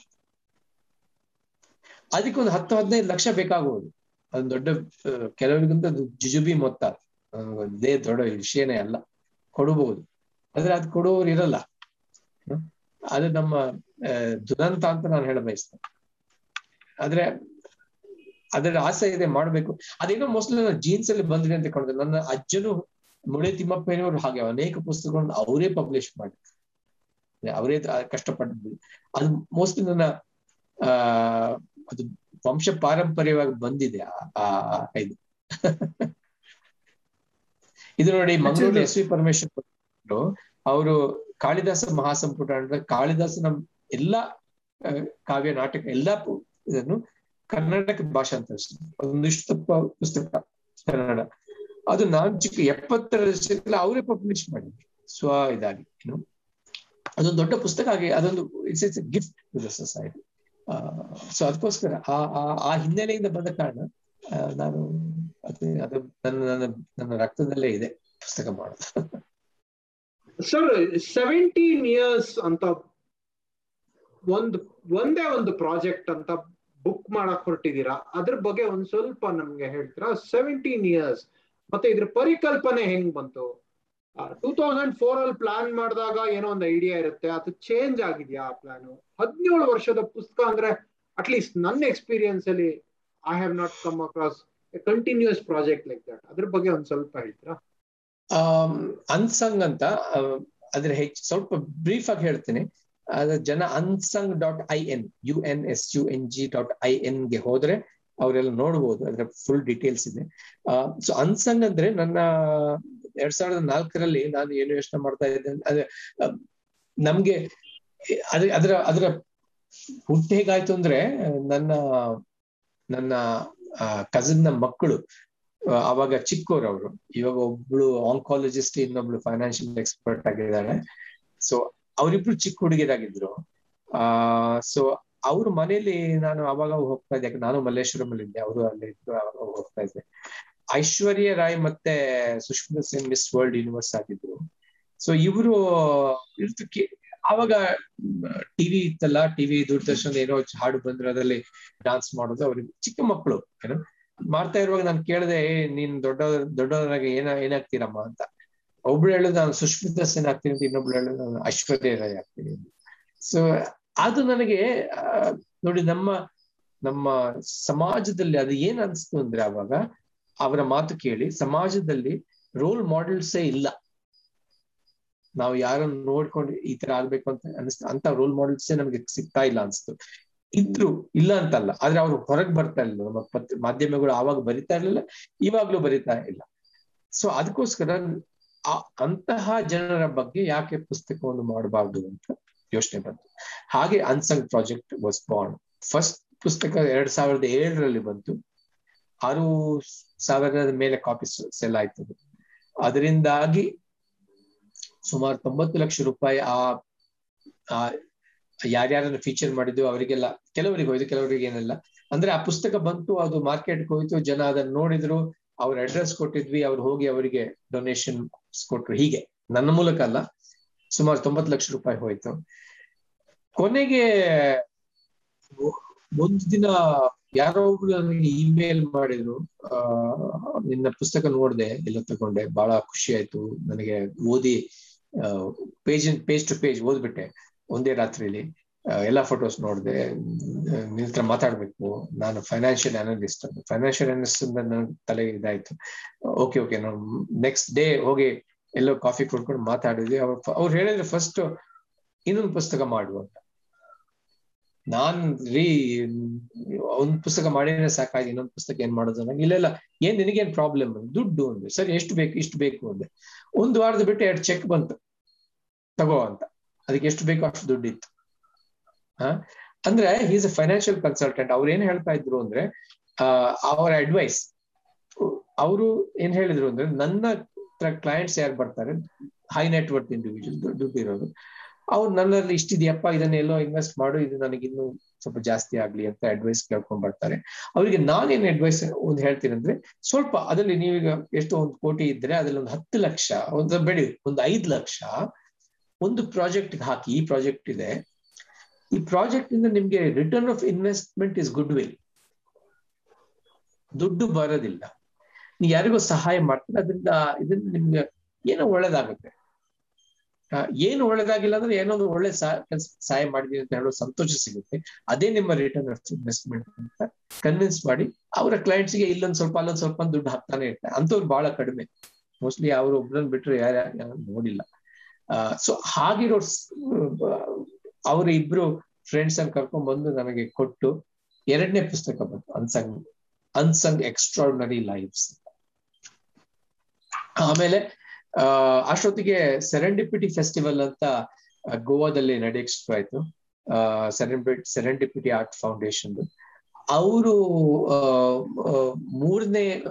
ಅದಕ್ಕೆ ಒಂದು ಹತ್ತು, ಹದಿನೈದು ಲಕ್ಷ ಬೇಕಾಗುವುದು. ಅದೊಂದು ದೊಡ್ಡ ಕೆಲವರಿಗಿಂತ ಜುಜುಬಿ ಮೊತ್ತ. ಇದೇ ದೊಡ್ಡ ವಿಷಯನೇ ಅಲ್ಲ. ಕೊಡಬಹುದು ಆದ್ರೆ ಅದು ಕೊಡುವವರು ಇರಲ್ಲ. ಅದು ನಮ್ಮ ದುರಂತ ಅಂತ ನಾನು ಹೇಳ ಬಯಸ್ತೇನೆ ಆದ್ರೆ ಅದರ ಆಸೆ ಇದೆ ಮಾಡ್ಬೇಕು. ಅದೇನೋ ಮೋಸ್ಟ್ಲಿ ನಾನು ಜೀನ್ಸ್ ಅಲ್ಲಿ ಬಂದಿದೆ ಅಂತ ಕೊಡ್ತೇನೆ ನನ್ನ ಅಜ್ಜನು ಮುಳೆ ತಿಮ್ಮಪ್ಪನವರು ಹಾಗೆ ಅನೇಕ ಪುಸ್ತಕಗಳನ್ನ ಅವರೇ ಪಬ್ಲಿಷ್ ಮಾಡಿ. ಅವರೇ ಕಷ್ಟಪಟ್ಟಿದ್ದು. ಅದು ಮೋಸ್ಟ್ಲಿ ನನ್ನ, ಆ, ಅದು ವಂಶ ಪಾರಂಪರ್ಯವಾಗಿ ಬಂದಿದೆ ಆ, ಇದು. ಇದು ನೋಡಿ ಮಂಗಳೂರು ಎಸ್ ವಿ ಪರಮೇಶ್ವರ್ ಅವರು ಕಾಳಿದಾಸ ಮಹಾಸಂಪುಟ ಅಂದ್ರೆ ಕಾಳಿದಾಸನ ಎಲ್ಲಾ ಕಾವ್ಯ ನಾಟಕ ಎಲ್ಲಾ ಇದನ್ನು ಕನ್ನಡಕ್ಕೆ ಭಾಷಾಂತರ ಒಂದಿಷ್ಟು ಪುಸ್ತಕ ಕನ್ನಡ. ಅದು ನಾನ್ ಚಿಕ್ಕ ಎಪ್ಪತ್ತರ ದಶಕದಲ್ಲಿ ಅವರೇ ಪಬ್ಲಿಷ್ ಮಾಡಿದ್ರು ಸ್ವ ಇದಾಗಿ. ಏನು? ಅದೊಂದು ದೊಡ್ಡ ಪುಸ್ತಕ ಆಗಿ ಅದೊಂದು it's it's gift to the society so ಅದಕ್ಕೋಸ್ಕರ ಆ ಆ ಹಿನ್ನೆಲೆಯಿಂದ ಬಂದ ಕಾರಣ ನಾನು ಅದೇ, ಅದು ನನ್ನ ನನ್ನ ನನ್ನ ರಕ್ತದಲ್ಲೇ ಇದೆ ಪುಸ್ತಕ ಮಾಡೋದು.
ಸರ್ ಸೆವೆಂಟೀನ್ ಇಯರ್ಸ್ ಅಂತ ಒಂದು, ಒಂದೇ ಒಂದು ಪ್ರಾಜೆಕ್ಟ್ ಅಂತ ಬುಕ್ ಮಾಡಕ್ ಹೊರಟಿದ್ದೀರಾ? ಅದ್ರ ಬಗ್ಗೆ ಒಂದ್ ಸ್ವಲ್ಪ ನಮ್ಗೆ ಹೇಳ್ತೀರಾ? ಸೆವೆಂಟೀನ್ ಇಯರ್ಸ್ ಮತ್ತೆ ಇದ್ರ ಪರಿಕಲ್ಪನೆ ಹೆಂಗ್ ಬಂತು? ಟೂ ತೌಸಂಡ್ ಫೋರ್ ಅಲ್ಲಿ ಪ್ಲಾನ್ ಮಾಡಿದಾಗ ಏನೋ ಒಂದು ಐಡಿಯಾ ಇರುತ್ತೆ. ಅದು ಚೇಂಜ್ ಆಗಿದೆಯಾ ಆ ಪ್ಲಾನ್ ಹದಿನೇಳು ವರ್ಷದ ಪುಸ್ತಕ ಅಂದ್ರೆ ಅಟ್ಲೀಸ್ಟ್ ನನ್ನ ಎಕ್ಸ್ಪೀರಿಯನ್ಸ್ ಅಲ್ಲಿ I have not come across continuous project like that ಅದ್ರ ಬಗ್ಗೆ ಒಂದ್ ಸ್ವಲ್ಪ ಹೇಳ್ತೀರಾ?
ಅನ್ಸಂಗ್ ಅಂತ ಅದ್ರ ಹೆಚ್ಚು, ಸ್ವಲ್ಪ ಬ್ರೀಫ್ ಆಗಿ ಹೇಳ್ತೀನಿ. ಜನ unsung dot I N U N S U N G dot I ಎನ್ಗೆ ಹೋದ್ರೆ ಅವರೆಲ್ಲ ನೋಡ್ಬೋದು, ಅದ್ರ ಫುಲ್ ಡೀಟೇಲ್ಸ್ ಇದೆ. ಸೊ ಅನ್ಸಂಗ್ ಅಂದ್ರೆ ನನ್ನ, ಎರಡ್ ಸಾವಿರದ ನಾಲ್ಕರಲ್ಲಿ ನಾನು ಏನು ಯೋಚನೆ ಮಾಡ್ತಾ ಇದ್ದೆ ಅಂದ್ರೆ ನಮ್ಗೆ ಅದರ ಅದರ, ಹುಟ್ಟು ಹೇಗಾಯ್ತು ಅಂದ್ರೆ ನನ್ನ ನನ್ನ ಕಸಿನ್ನ ಮಕ್ಕಳು ಅವಾಗ ಚಿಕ್ಕೋರು ಅವರು ಇವಾಗ ಒಬ್ಳು ಆಂಕಾಲಜಿಸ್ಟ್ ಇನ್ನೊಬ್ಳು ಫೈನಾನ್ಷಿಯಲ್ ಎಕ್ಸ್ಪರ್ಟ್ ಆಗಿದ್ದಾಳೆ. ಸೊ ಅವರಿಬ್ರು ಚಿಕ್ಕ ಹುಡುಗಿರಾಗಿದ್ರು ಆ ಸೊ ಅವ್ರ ಮನೇಲಿ ನಾನು ಅವಾಗ ಹೋಗ್ತಾ ಇದ್ದೆ. ನಾನು ಮಲ್ಲೇಶ್ವರಂ ಅಲ್ಲಿ ಇದ್ದೆ ಅವರು ಅಲ್ಲಿ ಇದ್ರು ಅವಾಗ ಹೋಗ್ತಾ ಇದ್ದೆ. ಐಶ್ವರ್ಯ ರಾಯ್ ಮತ್ತೆ Sushma Singh Miss World Universe ಆಗಿದ್ರು. ಸೊ ಇವರು ಅವಾಗ ಟಿವಿ ಇತ್ತಲ್ಲ ಟಿವಿ ದೂರದರ್ಶನ ಏನೋ ಹಾಡು ಬಂದ್ರೆ ಅದರಲ್ಲಿ ಡಾನ್ಸ್ ಮಾಡೋದು ಅವ್ರಿಗೆ ಚಿಕ್ಕ ಮಕ್ಕಳು ಏನೋ ಮಾಡ್ತಾ ಇರುವಾಗ ನಾನು ಕೇಳಿದೆ ನೀನ್ ದೊಡ್ಡ ದೊಡ್ಡವರಾಗಿ ಏನ, ಏನಾಗ್ತೀರಮ್ಮ? ಅಂತ. ಒಬ್ಳು ಹೇಳುದು, ನಾನು ಸುಷ್ಮಿತಾ ಸೇನ್ ಆಗ್ತೀನಿ ಅಂತ ಇನ್ನೊಬ್ಳು ಹೇಳೋದು, ನಾನು ಐಶ್ವರ್ಯ ರಾಯ್ ಆಗ್ತೀನಿ ಸೊ ಅದು ನನಗೆ ನೋಡಿ ನಮ್ಮ ನಮ್ಮ ಸಮಾಜದಲ್ಲಿ ಅದು ಏನ್ ಅನ್ಸ್ತು ಅಂದ್ರೆ ಅವಾಗ, ಅವರ ಮಾತು ಕೇಳಿ, ಸಮಾಜದಲ್ಲಿ ರೋಲ್ ಮಾಡೆಲ್ಸೇ ಇಲ್ಲ. ನಾವು ಯಾರನ್ನ ನೋಡ್ಕೊಂಡು ಈ ತರ ಆಗ್ಬೇಕು ಅಂತ ಅನಿಸ್ತು ಅಂತ ರೋಲ್ ಮಾಡೆಲ್ಸ್ ನಮ್ಗೆ ಸಿಗ್ತಾ ಇಲ್ಲ ಅನ್ಸ್ತು. ಇದ್ರು ಇಲ್ಲ ಅಂತಲ್ಲ, ಆದ್ರೆ ಅವ್ರು ಹೊರಗೆ ಬರ್ತಾ ಇಲ್ಲ ನಮ್ಮ ಪತ್, ಮಾಧ್ಯಮಗಳು ಆವಾಗ ಬರಿತಾ ಇರ್ಲಿಲ್ಲ, ಇವಾಗ್ಲೂ ಬರಿತಾ ಇಲ್ಲ. ಸೊ ಅದಕ್ಕೋಸ್ಕರ ಆ ಅಂತಹ ಜನರ ಬಗ್ಗೆ ಯಾಕೆ ಪುಸ್ತಕವನ್ನು ಮಾಡಬಾರ್ದು ಅಂತ ಯೋಚನೆ ಬಂತು. ಹಾಗೆ unsung project was born first ಪುಸ್ತಕ ಎರಡ್ ಸಾವಿರದ ಏಳರಲ್ಲಿ ಬಂತು. ಆರು ಸಾವಿರದ ಮೇಲೆ ಕಾಪೀಸ್ ಸೆಲ್ ಆಯ್ತು ಅದರಿಂದಾಗಿ ಸುಮಾರು ತೊಂಬತ್ತು ಲಕ್ಷ ರೂಪಾಯಿ ಆ ಯಾರ್ಯಾರನ್ನು ಫೀಚರ್ ಮಾಡಿದ್ದು ಅವರಿಗೆಲ್ಲ, ಕೆಲವರಿಗೆ ಹೋಯ್ತು, ಕೆಲವರಿಗೆ ಏನಿಲ್ಲ. ಅಂದ್ರೆ ಆ ಪುಸ್ತಕ ಬಂತು, ಅದು ಮಾರ್ಕೆಟ್ಗೆ ಹೋಯ್ತು, ಜನ ಅದನ್ನ ನೋಡಿದ್ರು, ಅವ್ರ ಅಡ್ರೆಸ್ ಕೊಟ್ಟಿದ್ವಿ, ಅವ್ರು ಹೋಗಿ ಅವರಿಗೆ ಡೊನೇಷನ್ ಕೊಟ್ರು. ಹೀಗೆ, ನನ್ನ ಮೂಲಕ ಅಲ್ಲ, ಸುಮಾರು ತೊಂಬತ್ತು ಲಕ್ಷ ರೂಪಾಯಿ ಹೋಯ್ತು. ಕೊನೆಗೆ, ಒಂದು ದಿನ ಯಾರೋ ಒಬ್ರು ನನಗೆ ಇಮೇಲ್ ಮಾಡಿದ್ರು, ಆ, ನಿನ್ನ ಪುಸ್ತಕ ನೋಡಿದೆ, ಎಲ್ಲ ತಗೊಂಡೆ ಬಹಳ ಖುಷಿ ಆಯ್ತು, ನನಗೆ ಓದಿ ಪೇಜ್ ಪೇಜ್ ಟು ಪೇಜ್ ಓದ್ಬಿಟ್ಟೆ. ಒಂದೇ ರಾತ್ರಿಲಿ ಎಲ್ಲಾ ಫೋಟೋಸ್ ನೋಡಿದೆ ನಿನ್ ಮಾತಾಡ್ಬೇಕು. ನಾನು ಫೈನಾನ್ಷಿಯಲ್ ಅನಲಿಸ್ಟ್ ಫೈನಾನ್ಷಿಯಲ್ ಅನಲಿಸ್ಟ್ ನನ್ನ ತಲೆ ಇದಾಯ್ತು. ಓಕೆ ಓಕೆ ನಾವು ನೆಕ್ಸ್ಟ್ ಡೇ ಹೋಗಿ ಎಲ್ಲೋ ಕಾಫಿ ಕುಡ್ಕೊಂಡು ಮಾತಾಡಿದ್ವಿ. ಅವ್ರು ಅವ್ರು ಹೇಳಿದ್ರೆ ಫಸ್ಟ್ ಇನ್ನೊಂದು ಪುಸ್ತಕ ಮಾಡುವ ಅಂತ. ನಾನ್ ರೀ, ಒಂದ್ ಪುಸ್ತಕ ಮಾಡಿದ್ರೆ ಸಾಕಾಗಿ ಇನ್ನೊಂದು ಪುಸ್ತಕ ಏನ್ ಮಾಡೋದು ನಂಗೆ ಇಲ್ಲ ಇಲ್ಲ, ಏನ್ ನಿನಗೇನ್ ಪ್ರಾಬ್ಲಮ್ ದುಡ್ಡು ಅಂದ್ರೆ ಸರಿ, ಎಷ್ಟು ಬೇಕು, ಇಷ್ಟು ಬೇಕು ಅಂದೆ. ಒಂದು ವಾರದ ಬಿಟ್ಟು ಎರಡು ಚೆಕ್ ಬಂತು. ತಗೋ ಅಂತ. ಅದಕ್ಕೆ ಎಷ್ಟು ಬೇಕೋ ಅಷ್ಟು ದುಡ್ಡಿತ್ತು. ಹ? ಅಂದ್ರೆ ಈಸ್ ಅ ಫೈನಾನ್ಷಿಯಲ್ ಕನ್ಸಲ್ಟೆಂಟ್ ಅವ್ರು ಏನ್ ಹೇಳ್ತಾ ಇದ್ರು ಅಂದ್ರೆ ಅವರ ಅಡ್ವೈಸ್ ಅವರು ಏನ್ ಹೇಳಿದ್ರು ಅಂದ್ರೆ, ನನ್ನ ಕ್ಲೈಂಟ್ಸ್ ಯಾರು ಬರ್ತಾರೆ? ಹೈ ನೆಟ್ವರ್ಕ್ ಇಂಡಿವಿಜುವಲ್ ದುಡ್ಡು ಇರೋದು ಅವ್ರು ನನ್ನಲ್ಲಿ ಇಷ್ಟಿದೆಯಪ್ಪ ಇದನ್ನ ಎಲ್ಲೋ ಇನ್ವೆಸ್ಟ್ ಮಾಡು, ಇದು ನನಗೆ ಇನ್ನೂ ಸ್ವಲ್ಪ ಜಾಸ್ತಿ ಆಗ್ಲಿ ಅಂತ ಅಡ್ವೈಸ್ ಕೇಳ್ಕೊಂಡ್ ಬರ್ತಾರೆ. ಅವರಿಗೆ ನಾನೇನ್ ಅಡ್ವೈಸ್ ಒಂದು ಹೇಳ್ತೀನಿ ಅಂದ್ರೆ, ಸ್ವಲ್ಪ ಅದರಲ್ಲಿ ನೀವೀಗ ಎಷ್ಟು ಒಂದು ಕೋಟಿ ಇದ್ರೆ, ಅದ್ರಲ್ಲಿ ಒಂದು ಹತ್ತು ಲಕ್ಷ, ಒಂದು ಬೆಳಿ ಒಂದು ಐದು ಲಕ್ಷ ಒಂದು ಪ್ರಾಜೆಕ್ಟ್ ಹಾಕಿ, ಈ ಪ್ರಾಜೆಕ್ಟ್ ಇದೆ. ಈ ಪ್ರಾಜೆಕ್ಟ್ ಇಂದ ನಿಮ್ಗೆ return of investment is good will ದುಡ್ಡು ಬರೋದಿಲ್ಲ. ನೀವು ಯಾರಿಗೋ ಸಹಾಯ ಮಾಡ್ತೀರ ಅದರಿಂದ ಇದರಿಂದ ನಿಮ್ಗೆ ಏನೋ ಒಳ್ಳೇದಾಗುತ್ತೆ. ಏನು ಒಳ್ಳೇದಾಗಿಲ್ಲ ಅಂದ್ರೆ ಏನೋ ಒಂದು ಒಳ್ಳೆ ಸಹಾಯ ಮಾಡಿದೀನಿ ಅಂತ ಹೇಳೋ ಸಂತೋಷ ಸಿಗುತ್ತೆ. ಅದೇ ನಿಮ್ಮ ರಿಟರ್ನ್ ಆಫ್ ಇನ್ವೆಸ್ಟ್ಮೆಂಟ್ ಅಂತ ಕನ್ವಿನ್ಸ್ ಮಾಡಿ ಅವರ ಕ್ಲೈಂಟ್ಸ್ಗೆ ಇಲ್ಲೊಂದು ಸ್ವಲ್ಪ, ಅಲ್ಲೊಂದು ಸ್ವಲ್ಪ ದುಡ್ಡು ಹಾಕ್ತಾನೆ ಇರ್ತಾರೆ. ಅಂತವ್ರು ಬಹಳ ಕಡಿಮೆ. ಮೋಸ್ಟ್ಲಿ ಅವ್ರು ಒಬ್ರನ್ನ ಬಿಟ್ರೆ ಯಾರು ನೋಡಿಲ್ಲ. ಸೊ ಹಾಗಿರೋ ಅವ್ರ ಇಬ್ರು ಫ್ರೆಂಡ್ಸ್ ಅನ್ನು ಕರ್ಕೊಂಡ್ ಬಂದು ನನಗೆ ಕೊಟ್ಟು ಎರಡನೇ ಪುಸ್ತಕ ಬಂತು ಅನ್ಸಂಗ್ ಅನ್ಸಂಗ್ ಎಕ್ಸ್ಟ್ರಾರ್ಡಿನರಿ ಲೈಫ್ಸ್ ಆಮೇಲೆ ಅಹ್ ಅಷ್ಟೊತ್ತಿಗೆ ಸೆರೆಂಡಿಪಿಟಿ ಫೆಸ್ಟಿವಲ್ ಅಂತ ಗೋವಾದಲ್ಲಿ ನಡೆಯಕ್ ಶುರು ಆಯ್ತು ಸೆರೆಂಡಿಪಿಟಿ ಸೆರೆಂಡಿಪಿಟಿ ಆರ್ಟ್ ಫೌಂಡೇಶನ್ ಅವರು ಮೂರನೇ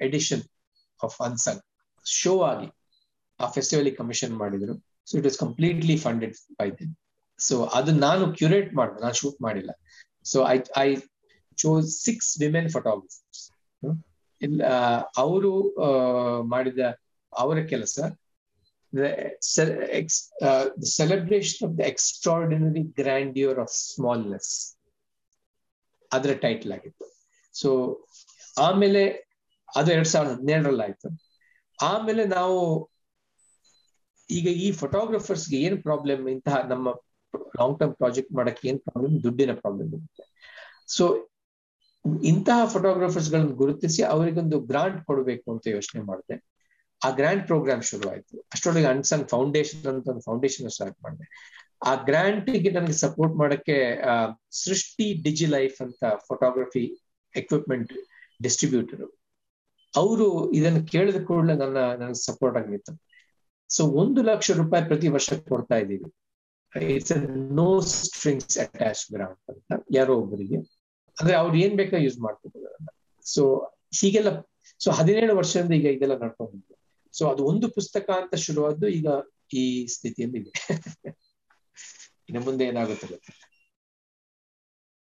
ಎಡಿಷನ್ ಆಫ್ ಅನ್ಸಂಗ್ ಶೋ ಆಗಿ. ಆ ಫೆಸ್ಟಿವಲ್ ಕಮಿಷನ್ ಮಾಡಿದ್ರು. So it was completely funded by them so ಅದು ನಾನು ಕ್ಯೂರೇಟ್ ಮಾಡಿದೆ, ನಾನು ಶೂಟ್ ಮಾಡಿಲ್ಲ. So I I chose six women photographers ಇಲ್ಲ, ಅವರು ಮಾಡಿದ ಅವರ ಕೆಲಸ celebration of the extraordinary grandeur of smallness ಅದರ ಟೈಟಲ್ ಆಗಿತ್ತು. ಸೊ ಆಮೇಲೆ, ಅದು ಎರಡ್ ಸಾವಿರದ ಹದಿನೇಳರಲ್ಲಿ ಆಯ್ತು ಆಮೇಲೆ ನಾವು ಈಗ ಈ ಫೋಟೋಗ್ರಫರ್ಸ್ಗೆ ಏನ್ ಪ್ರಾಬ್ಲಮ್ ಇಂತಹ ನಮ್ಮ ಲಾಂಗ್ ಟರ್ಮ್ ಪ್ರಾಜೆಕ್ಟ್ ಮಾಡಕ್ಕೆ ಏನ್ ಪ್ರಾಬ್ಲಮ್ ದುಡ್ಡಿನ ಪ್ರಾಬ್ಲಮ್ ಇರುತ್ತೆ. ಸೊ ಇಂತಹ ಫೋಟೋಗ್ರಾಫರ್ಸ್ ಗಳನ್ನ ಗುರುತಿಸಿ ಅವರಿಗೊಂದು ಗ್ರಾಂಟ್ ಕೊಡಬೇಕು ಅಂತ ಯೋಚನೆ ಮಾಡಿದೆ. ಆ ಗ್ರಾಂಟ್ ಪ್ರೋಗ್ರಾಮ್ ಶುರು ಆಯ್ತು ಅಷ್ಟರೊಳಗೆ ಅನ್ಸಂಗ್ ಫೌಂಡೇಶನ್ ಅಂತ ಒಂದು ಫೌಂಡೇಶನ್ ಸ್ಟಾರ್ಟ್ ಮಾಡಿದೆ. ಆ ಗ್ರಾಂಟಿಗೆ ನನಗೆ ಸಪೋರ್ಟ್ ಮಾಡಕ್ಕೆ ಸೃಷ್ಟಿ ಡಿಜಿ ಲೈಫ್ ಅಂತ ಫೋಟೋಗ್ರಫಿ ಎಕ್ವಿಪ್ಮೆಂಟ್ ಡಿಸ್ಟ್ರಿಬ್ಯೂಟರ್ ಅವರು ಇದನ್ನು ಕೇಳಿದ ಕೂಡಲೇ ನನ್ನ, ನನಗೆ ಸಪೋರ್ಟ್ ಆಗಿತ್ತು. ಸೊ ಒಂದು ಲಕ್ಷ ರೂಪಾಯಿ ಪ್ರತಿ ವರ್ಷ ಕೊಡ್ತಾ ಇದ್ದೀವಿ. It's no strings attach grant ಅಂತ ಯಾರೋ ಒಬ್ಬರಿಗೆ. ಅಂದ್ರೆ ಅವ್ರು ಏನ್ ಬೇಕಾ ಯೂಸ್ ಮಾಡ್ತಿದ್ದಾರೆ ಸೊ ಹೀಗೆಲ್ಲ ಸೊ ಹದಿನೇಳು ವರ್ಷದಿಂದ ಈಗ ಇದೆಲ್ಲ ನಡ್ಕೊಂಡು ಸೊ ಅದು ಒಂದು ಪುಸ್ತಕ ಅಂತ ಶುರುವಾದ್ದು ಈಗ ಈ ಸ್ಥಿತಿಯಲ್ಲಿ ಇದೆ. ಇನ್ನು ಮುಂದೆ ಏನಾಗುತ್ತೆ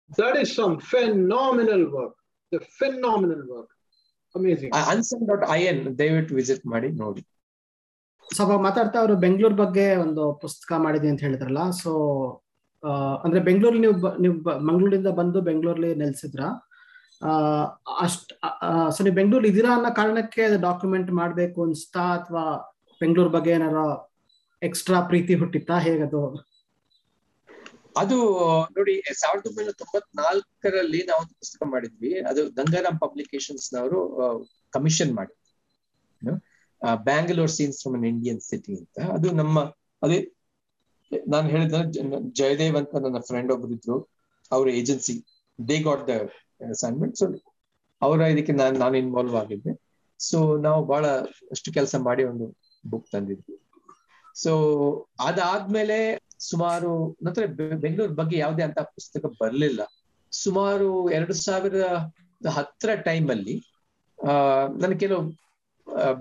That is some phenomenal work. The phenomenal work. Amazing.
Anson.in, ದಯವಿಟ್ಟು ವಿಸಿಟ್ ಮಾಡಿ ನೋಡಿ.
ಸ್ವಲ್ಪ ಮಾತಾಡ್ತಾ ಅವರು ಬೆಂಗಳೂರು ಬಗ್ಗೆ ಒಂದು ಪುಸ್ತಕ ಮಾಡಿದೆ ಅಂತ ಹೇಳಿದ್ರಲ್ಲ. ಸೊ ಅಂದ್ರೆ ಬೆಂಗಳೂರು ನೀವು ನೀವು ಮಂಗಳೂರಿಂದ ಬಂದು ಬೆಂಗಳೂರಲ್ಲಿ ನೆಲೆಸಿದ್ರ. ಅಷ್ಟ್ ಸೊ ನೀವು ಬೆಂಗಳೂರು ಇದೀರಾ ಅನ್ನೋ ಕಾರಣಕ್ಕೆ ಡಾಕ್ಯುಮೆಂಟ್ ಮಾಡ್ಬೇಕು ಅನ್ಸ್ತಾ ಅಥವಾ ಬೆಂಗಳೂರು ಬಗ್ಗೆ ಏನಾರ ಎಕ್ಸ್ಟ್ರಾ ಪ್ರೀತಿ ಹುಟ್ಟಿತ್ತಾ? ಹೇಗದು?
ಅದು, ನೋಡಿ, ಸಾವಿರದ ಒಂಬೈನೂರ ತೊಂಬತ್ನಾಲ್ಕರಲ್ಲಿ ನಾವು ಒಂದು ಪುಸ್ತಕ ಮಾಡಿದ್ವಿ. ಅದು ಗಂಗಾರಾಮ್ ಪಬ್ಲಿಕೇಶನ್ಸ್ ನವರು ಕಮಿಷನ್ ಮಾಡಿದ್ವಿ Bangalore scenes from an Indian city ಅಂತ. ಅದು ನಮ್ಮ, ಅದೇ, ನಾನು ಹೇಳಿದ ಜಯದೇವ್ ಅಂತ ನನ್ನ ಫ್ರೆಂಡ್ ಒಬ್ರು ಇದ್ರು. ಅವ್ರ agency they got the assignment so ಅವರ ಇದಕ್ಕೆ ನಾನು ನಾನು ಇನ್ವಾಲ್ವ್ ಆಗಿದ್ದೆ. ಸೊ ನಾವು ಬಹಳ ಅಷ್ಟು ಕೆಲಸ ಮಾಡಿ ಒಂದು ಬುಕ್ ತಂದಿದ್ವಿ. ಸೊ ಅದಾದ್ಮೇಲೆ ಸುಮಾರು, ನಂತರ ಬೆಂಗಳೂರು ಬಗ್ಗೆ ಯಾವುದೇ ಅಂತ ಪುಸ್ತಕ ಬರಲಿಲ್ಲ. ಸುಮಾರು ಎರಡು ಸಾವಿರದ ಹತ್ತರ ಟೈಮಲ್ಲಿ ಅಲ್ಲಿ, ಆ ನನ್ ಕೆಲವು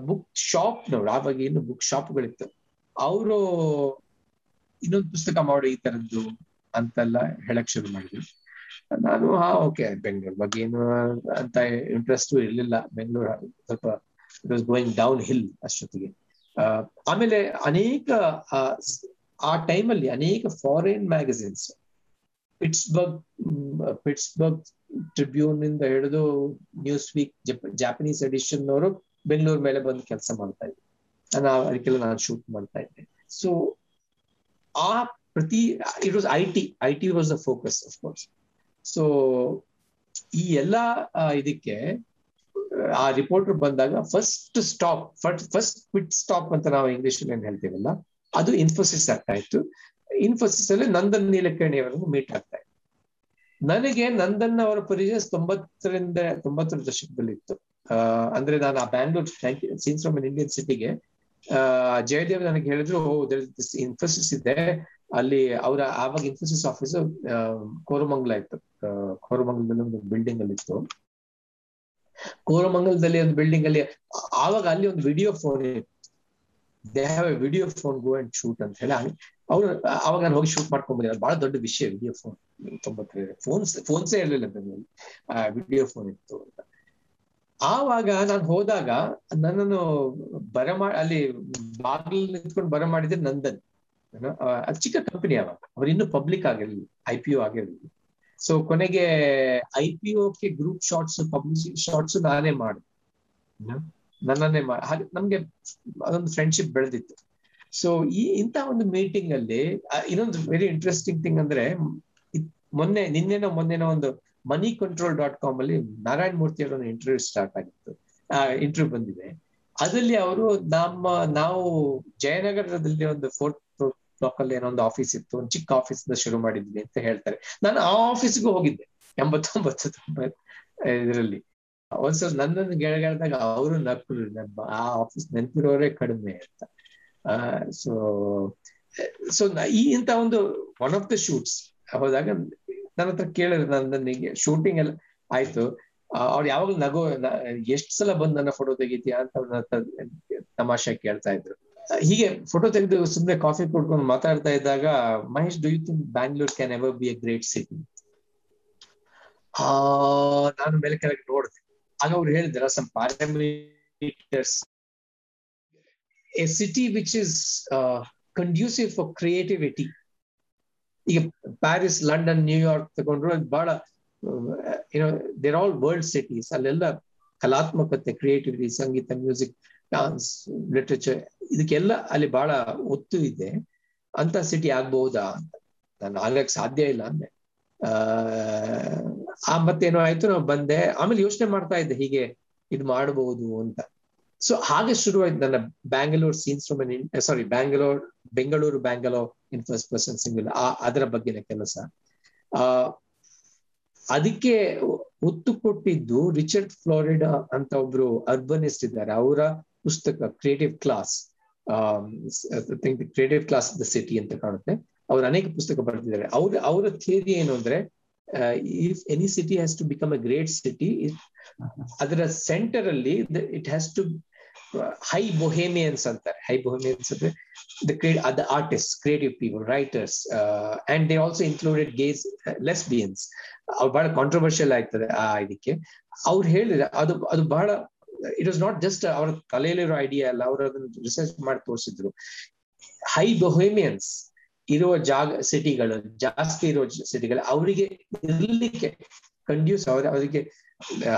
ಬುಕ್ ಶಾಪ್ನವ್ರು ಆವಾಗ ಏನು ಬುಕ್ ಶಾಪ್ಗಳಿತ್ತು ಅವರು ಇನ್ನೊಂದು ಪುಸ್ತಕ ಮಾಡು ಈ ತರದ್ದು ಅಂತೆಲ್ಲ ಹೇಳಕ್ ಶುರು ಮಾಡಿದ್ವಿ ನಾನು, ಹಾ ಓಕೆ ಬೆಂಗಳೂರು ಬಗ್ಗೆ ಏನು ಅಂತ ಇಂಟ್ರೆಸ್ಟ್ ಇರ್ಲಿಲ್ಲ. ಬೆಂಗಳೂರು ಸ್ವಲ್ಪ it was going down hill ಅಷ್ಟೊತ್ತಿಗೆ ಆಮೇಲೆ ಅನೇಕ, ಆ ಟೈಮಲ್ಲಿ ಅನೇಕ foreign magazines Pittsburgh Pittsburgh Tribune ಇಂದ ಹಿಡಿದು ನ್ಯೂಸ್ ವೀಕ್ ಜಾಪನೀಸ್ ಎಡಿಷನ್ ಅವರು ಬೆಂಗಳೂರು ಮೇಲೆ ಬಂದು ಕೆಲಸ ಮಾಡ್ತಾ ಇದ್ದೆ. ನಾನು ಅದಕ್ಕೆಲ್ಲ ನಾನು ಶೂಟ್ ಮಾಡ್ತಾ ಇದ್ದೆ. ಸೊ ಆ ಪ್ರತಿ it was I T I T was the focus of course so ಈ ಎಲ್ಲ ಇದಕ್ಕೆ, ಆ ರಿಪೋರ್ಟರ್ ಬಂದಾಗ first stop first quit stop ಅಂತ ನಾವು ಇಂಗ್ಲಿಷ್ ಏನ್ ಹೇಳ್ತೀವಲ್ಲ, ಅದು ಇನ್ಫೋಸಿಸ್ ಆಗ್ತಾ ಇತ್ತು. ಇನ್ಫೋಸಿಸ್ ಅಲ್ಲಿ ನಂದನ್ ನೀಲಕರ್ಣಿ ಅವರನ್ನು ಮೀಟ್ ಆಗ್ತಾ ಇತ್ತು. ನನಗೆ ನಂದನ್ ಅವರ ಪರಿಚಯ ತೊಂಬತ್ತರಿಂದ ತೊಂಬತ್ತರ ದಶಕದಲ್ಲಿ ಇತ್ತು ಅಂದ್ರೆ ನಾನು ಆ ಬ್ಯಾಂಗ್ಳೂರ್ ಸೀನ್ಸ್ ಫ್ರಮ್ ಇಂಡಿಯನ್ ಸಿಟಿಗೆ ಜಯದೇವ್ ನನಗೆ ಹೇಳಿದ್ರು ಇನ್ಫೋಸಿಸ್ ಇದೆ ಅಲ್ಲಿ ಅವರ ಆವಾಗ ಇನ್ಫೋಸಿಸ್ ಆಫೀಸ್ ಕೋರಮಂಗಲ ಇತ್ತು. ಕೋರಮಂಗಲದಲ್ಲಿ ಒಂದು ಬಿಲ್ಡಿಂಗ್ ಅಲ್ಲಿ ಇತ್ತು. ಕೋರಮಂಗಲದಲ್ಲಿ ಒಂದು ಬಿಲ್ಡಿಂಗ್ ಅಲ್ಲಿ, ಆವಾಗ ಅಲ್ಲಿ ಒಂದು video phone they have a video phone go and shoot ಅಂತ ಹೇಳಿ. ಅವ್ರು ಅವಾಗ ನಾನು ಹೋಗಿ ಶೂಟ್ ಮಾಡ್ಕೊಂಡ್ ಬಂದಿದ್ದೆ ಬಹಳ ದೊಡ್ಡ ವಿಷಯ ವಿಡಿಯೋ ಫೋನ್ ತೊಂಬತ್ತೇಳು ಫೋನ್ಸ್ ಫೋನ್ಸೇ ಇರಲಿಲ್ಲ ವಿಡಿಯೋ ಫೋನ್ ಇತ್ತು ಅಂತ. ಆವಾಗ ನಾನು ಹೋದಾಗ ನನ್ನನ್ನು ಬರಮಾ ಅಲ್ಲಿ ಬಾಗಿಲು ನಿಂತ್ಕೊಂಡು ಬರ ಮಾಡಿದ್ರೆ ನಂದನ್ ಅದು ಚಿಕ್ಕ ಕಂಪನಿ ಅವಾಗ ಅವ್ರು ಇನ್ನೂ ಪಬ್ಲಿಕ್ ಆಗಿರ್ಲಿ ಐ ಪಿ ಒ ಆಗಿರ್ಲಿ ಸೊ ಕೊನೆಗೆ ಐ ಪಿ ಒಕ್ಕೆ ಗ್ರೂಪ್ ಶಾರ್ಟ್ಸ್ ಪಬ್ಲಿಸಿ ಶಾರ್ಟ್ಸ್ ನಾನೇ ಮಾಡಿದೆ. ನನ್ನನ್ನೇ ಮಾಡಿ ಹಾಗೆ ನಮ್ಗೆ ಅದೊಂದು ಫ್ರೆಂಡ್ಶಿಪ್ ಬೆಳೆದಿತ್ತು. ಸೊ ಈ ಇಂತ ಒಂದು ಮೀಟಿಂಗ್ ಅಲ್ಲಿ ಇನ್ನೊಂದು ವೆರಿ ಇಂಟ್ರೆಸ್ಟಿಂಗ್ ಥಿಂಗ್ ಅಂದ್ರೆ ಮೊನ್ನೆ, ನಿನ್ನೆನೋ ಮೊನ್ನೆನೋ ಒಂದು ಮನಿ ಕಂಟ್ರೋಲ್ ಡಾಟ್ ಕಾಮ್ ಅಲ್ಲಿ ನಾರಾಯಣ ಮೂರ್ತಿ ಅವರ ಇಂಟರ್ವ್ಯೂ ಸ್ಟಾರ್ಟ್ ಆಗಿತ್ತು. ಇಂಟರ್ವ್ಯೂ ಬಂದಿದೆ. ಅದರಲ್ಲಿ ಅವರು ನಮ್ಮ, ನಾವು ಜಯನಗರದಲ್ಲಿ ಒಂದು ಫೋರ್ತ್ ಬ್ಲಾಕ್ ಅಲ್ಲಿ ಏನೋ ಒಂದು ಆಫೀಸ್ ಇತ್ತು. ಒಂದು ಚಿಕ್ಕ ಆಫೀಸ್ ಶುರು ಮಾಡಿದ್ವಿ ಅಂತ ಹೇಳ್ತಾರೆ. ನಾನು ಆ ಆಫೀಸ್ಗೂ ಹೋಗಿದ್ದೆ. ಎಂಬತ್ತೊಂಬತ್ತು ತೊಂಬತ್ ಇದರಲ್ಲಿ. ಒಂದ್ಸಲ ನನ್ನನ್ನು ಗೆಳಗಾಡಿದಾಗ ಅವರು ನಕ್ಕರು ಆ ಆಫೀಸ್ ನೆನಪಿರೋರೇ ಕಡಿಮೆ ಅಂತ. ಸೊ ಸೊ ಈ ಇಂತ ಒಂದು ಒನ್ ಆಫ್ ದ ಶೂಟ್ಸ್ ಹೋದಾಗ ನನ್ನ ಹತ್ರ ಕೇಳಿದ್ರು ನನಗೆ ಶೂಟಿಂಗ್ ಎಲ್ಲ ಆಯ್ತು. ಅವ್ರು ಯಾವಾಗ್ಲೂ ನಗೋ ಎಷ್ಟ್ ಸಲ ಬಂದ್ ನನ್ನ ಫೋಟೋ ತೆಗಿತೀಯಾ ಅಂತ ತಮಾಷೆ ಕೇಳ್ತಾ ಇದ್ರು. ಹೀಗೆ ಫೋಟೋ ತೆಗೆದು ಸುಮ್ಮನೆ ಕಾಫಿ ಕುಡ್ಕೊಂಡು ಮಾತಾಡ್ತಾ ಇದ್ದಾಗ Mahesh do you think Bangalore can ever be a great city ಆ, ನಾನು ಮೇಲೆ ಕೆಳಗೆ ನೋಡಿದೆ. ಆಗ ಅವ್ರು ಹೇಳಿದ್ರ some parameters a city which is conducive for creativity ಈಗ ಪ್ಯಾರಿಸ್, ಲಂಡನ್ ನ್ಯೂಯಾರ್ಕ್ ತಗೊಂಡ್ರು ಬಹಳ ಏನೋ ದೇರ್ ಆಲ್ ವರ್ಲ್ಡ್ ಸಿಟೀಸ್ ಅಲ್ಲೆಲ್ಲ ಕಲಾತ್ಮಕತೆ ಕ್ರಿಯೇಟಿವಿಟಿ ಸಂಗೀತ ಮ್ಯೂಸಿಕ್ ಡಾನ್ಸ್ ಲಿಟ್ರೇಚರ್ ಇದಕ್ಕೆಲ್ಲ ಅಲ್ಲಿ ಬಹಳ ಒತ್ತು ಇದೆ. ಅಂತ ಸಿಟಿ ಆಗ್ಬಹುದಾ ಅಂತ. ನಾನು ಆಗಕ್ ಸಾಧ್ಯ ಇಲ್ಲ ಅಂದೆ. ಆ ಮತ್ತೇನೋ ಆಯ್ತು ನಾವು ಬಂದೆ. ಆಮೇಲೆ ಯೋಚನೆ ಮಾಡ್ತಾ ಇದ್ದೆ, ಹೀಗೆ ಇದು ಮಾಡಬಹುದು ಅಂತ. ಸೊ ಹಾಗೆ ಶುರುವಾಯ್ತು ನನ್ನ Bangalore scenes from sorry Bangalore Bengaluru Bangalore in first person singular ಆ, ಅದರ ಬಗ್ಗೆನ ಕೆಲಸ. ಆ, ಅದಕ್ಕೆ ಒತ್ತು ಕೊಟ್ಟಿದ್ದು ರಿಚರ್ಡ್ ಫ್ಲೋರಿಡಾ ಅಂತ ಒಬ್ರು ಅರ್ಬನಿಸ್ಟ್ ಇದ್ದಾರೆ. ಅವರ ಪುಸ್ತಕ creative class creative class the city ಅಂತ ಕಾಣುತ್ತೆ. ಅವ್ರು ಅನೇಕ ಪುಸ್ತಕ ಬರೆದಿದ್ದಾರೆ. ಅವ್ರ, ಅವರ ಥಿಯರಿ ಏನು ಅಂದ್ರೆ if any city has to become a great city ಅದರ ಸೆಂಟರ್ ಅಲ್ಲಿ it has to high bohemians ಅಂತಾರೆ. ಹೈ ಬೊಹೇಮಿಯನ್ಸ್ ಅಂದ್ರೆ the the artist creative people writers and they also included gays lesbians ಅವ್ರು ಬಹಳ ಕಾಂಟ್ರವರ್ಷಿಯಲ್ ಆಗ್ತದೆ ಆ ಇದಕ್ಕೆ. ಅವ್ರು ಹೇಳಿದ್ರೆ ಅದು ಅದು ಬಹಳ ಇಟ್ ವಾಸ್ ನಾಟ್ ಜಸ್ಟ್ ಅವ್ರ ಕಲೆಯಲ್ಲಿರೋ ಐಡಿಯಾ ಅಲ್ಲ, ಅವ್ರು ಅದನ್ನ ರಿಸರ್ಚ್ ಮಾಡಿ ತೋರಿಸಿದ್ರು. ಹೈ ಬೊಹೇಮಿಯನ್ಸ್ ಇರುವ ಜಾಗ ಸಿಟಿಗಳು ಜಾಸ್ತಿ ಇರೋ ಸಿಟಿಗಳು ಅವರಿಗೆ ಇರ್ಲಿಕ್ಕೆ ಕಂಡ್ಯೂಸ್ ಅವ್ರ, ಅವರಿಗೆ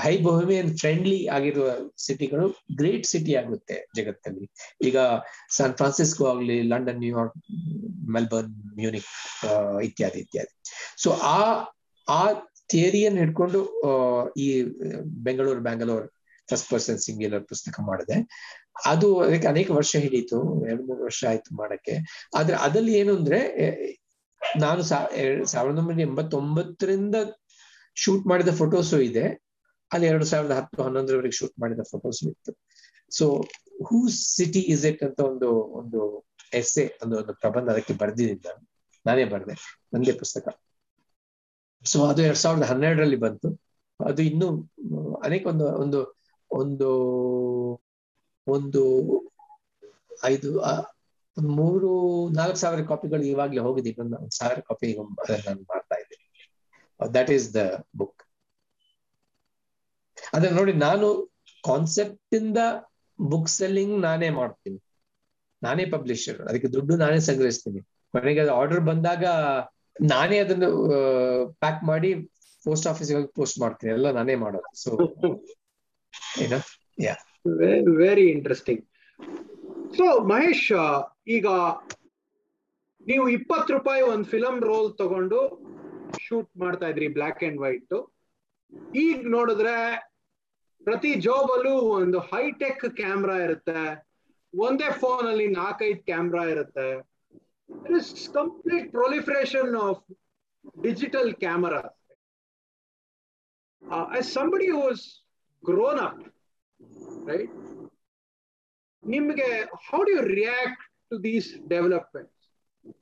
ಹೈ ಬೊಹಮಿಯನ್ ಫ್ರೆಂಡ್ಲಿ ಆಗಿರುವ ಸಿಟಿಗಳು ಗ್ರೇಟ್ ಸಿಟಿ ಆಗುತ್ತೆ ಜಗತ್ತಲ್ಲಿ. ಈಗ ಸ್ಯಾನ್ ಫ್ರಾನ್ಸಿಸ್ಕೋ ಆಗ್ಲಿ London New York Melbourne Munich ಇತ್ಯಾದಿ ಇತ್ಯಾದಿ. ಸೊ ಆ ಆ ಥಿಯರಿಯನ್ನು ಹಿಡ್ಕೊಂಡು ಈ Bengaluru, Bangalore first person singular ಪುಸ್ತಕ ಮಾಡಿದೆ. ಅದು ಅದಕ್ಕೆ ಅನೇಕ ವರ್ಷ ಹಿಡೀತು ಎರಡು, ಮೂರು ವರ್ಷ ಆಯ್ತು ಮಾಡಕ್ಕೆ. ಆದ್ರೆ ಅದಲ್ಲಿ ಏನು ಅಂದ್ರೆ ನಾನು ಸಾವಿರದ ಒಂಬೈನೂರ ಎಂಬತ್ತೊಂಬತ್ತರಿಂದ ಶೂಟ್ ಮಾಡಿದ ಫೋಟೋಸು ಇದೆ. ಅಲ್ಲಿ ಎರಡು ಸಾವಿರದ ಹತ್ತು ಹನ್ನೊಂದರವರೆಗೆ ಶೂಟ್ ಮಾಡಿದ ಫೋಟೋಸ್ ಇತ್ತು. So who city is it ಅಂತ ಒಂದು ಒಂದು ಎಸ್ಸೆ ಒಂದು ಒಂದು ಪ್ರಬಂಧ ಅದಕ್ಕೆ ಬರ್ದಿದ್ದೀನಿ ನಾನು ಬರ್ದೆ ನಂದೇ ಪುಸ್ತಕ. ಸೊ ಅದು ಎರಡ್ ಸಾವಿರದ ಹನ್ನೆರಡರಲ್ಲಿ ಬಂತು. ಅದು ಇನ್ನೂ, ಅನೇಕ ಒಂದು ಒಂದು ಒಂದು ಒಂದು ಐದು ಮೂರು, ನಾಲ್ಕು ಸಾವಿರ ಕಾಪಿಗಳು ಇವಾಗ್ಲೇ ಹೋಗಿದೆ. ಇನ್ನೊಂದು ಒಂದು ಸಾವಿರ ಕಾಪಿ ನಾನು ಮಾಡ್ತಾ ಇದ್ದೀನಿ. ದಟ್ ಈಸ್ ದ ಬುಕ್ ಅದ್ರ ನೋಡಿ ನಾನು ಕಾನ್ಸೆಪ್ಟ್ ಇಂದ ಬುಕ್ ಸೆಲ್ಲಿಂಗ್ ನಾನೇ ಮಾಡ್ತೀನಿ. ನಾನೇ ಪಬ್ಲಿಷರ್ ಅದಕ್ಕೆ ದುಡ್ಡು ನಾನೇ ಸಂಗ್ರಹಿಸ್ತೀನಿ. ಕೊನೆಗೆ ಅದು ಆರ್ಡರ್ ಬಂದಾಗ ನಾನೇ ಅದನ್ನು ಪ್ಯಾಕ್ ಮಾಡಿ ಪೋಸ್ಟ್ ಆಫೀಸ್ ಹೋಗಿ ಪೋಸ್ಟ್ ಮಾಡ್ತೀನಿ. ಎಲ್ಲ ನಾನೇ ಮಾಡೋದು. ಸೊ ಏನ yeah
very interesting so Mahesh ಈಗ ನೀವು ಇಪ್ಪತ್ತು ರೂಪಾಯಿ ಒಂದು ಫಿಲಂ ರೋಲ್ ತಗೊಂಡು ಶೂಟ್ ಮಾಡ್ತಾ ಇದ್ರಿ ಬ್ಲಾಕ್ ಅಂಡ್ ವೈಟ್ ಈಗ ನೋಡಿದ್ರೆ ಪ್ರತಿ ಜೋಬಲ್ಲೂ ಒಂದು ಹೈಟೆಕ್ ಕ್ಯಾಮ್ರಾ ಇರುತ್ತೆ. ಒಂದೇ ಫೋನ್ ಅಲ್ಲಿ ನಾಲ್ಕೈದು ಕ್ಯಾಮ್ರಾ ಇರುತ್ತೆ. Complete proliferation of digital camera somebody somebody grown up right ನಿಮ್ಗೆ how do you react to these developments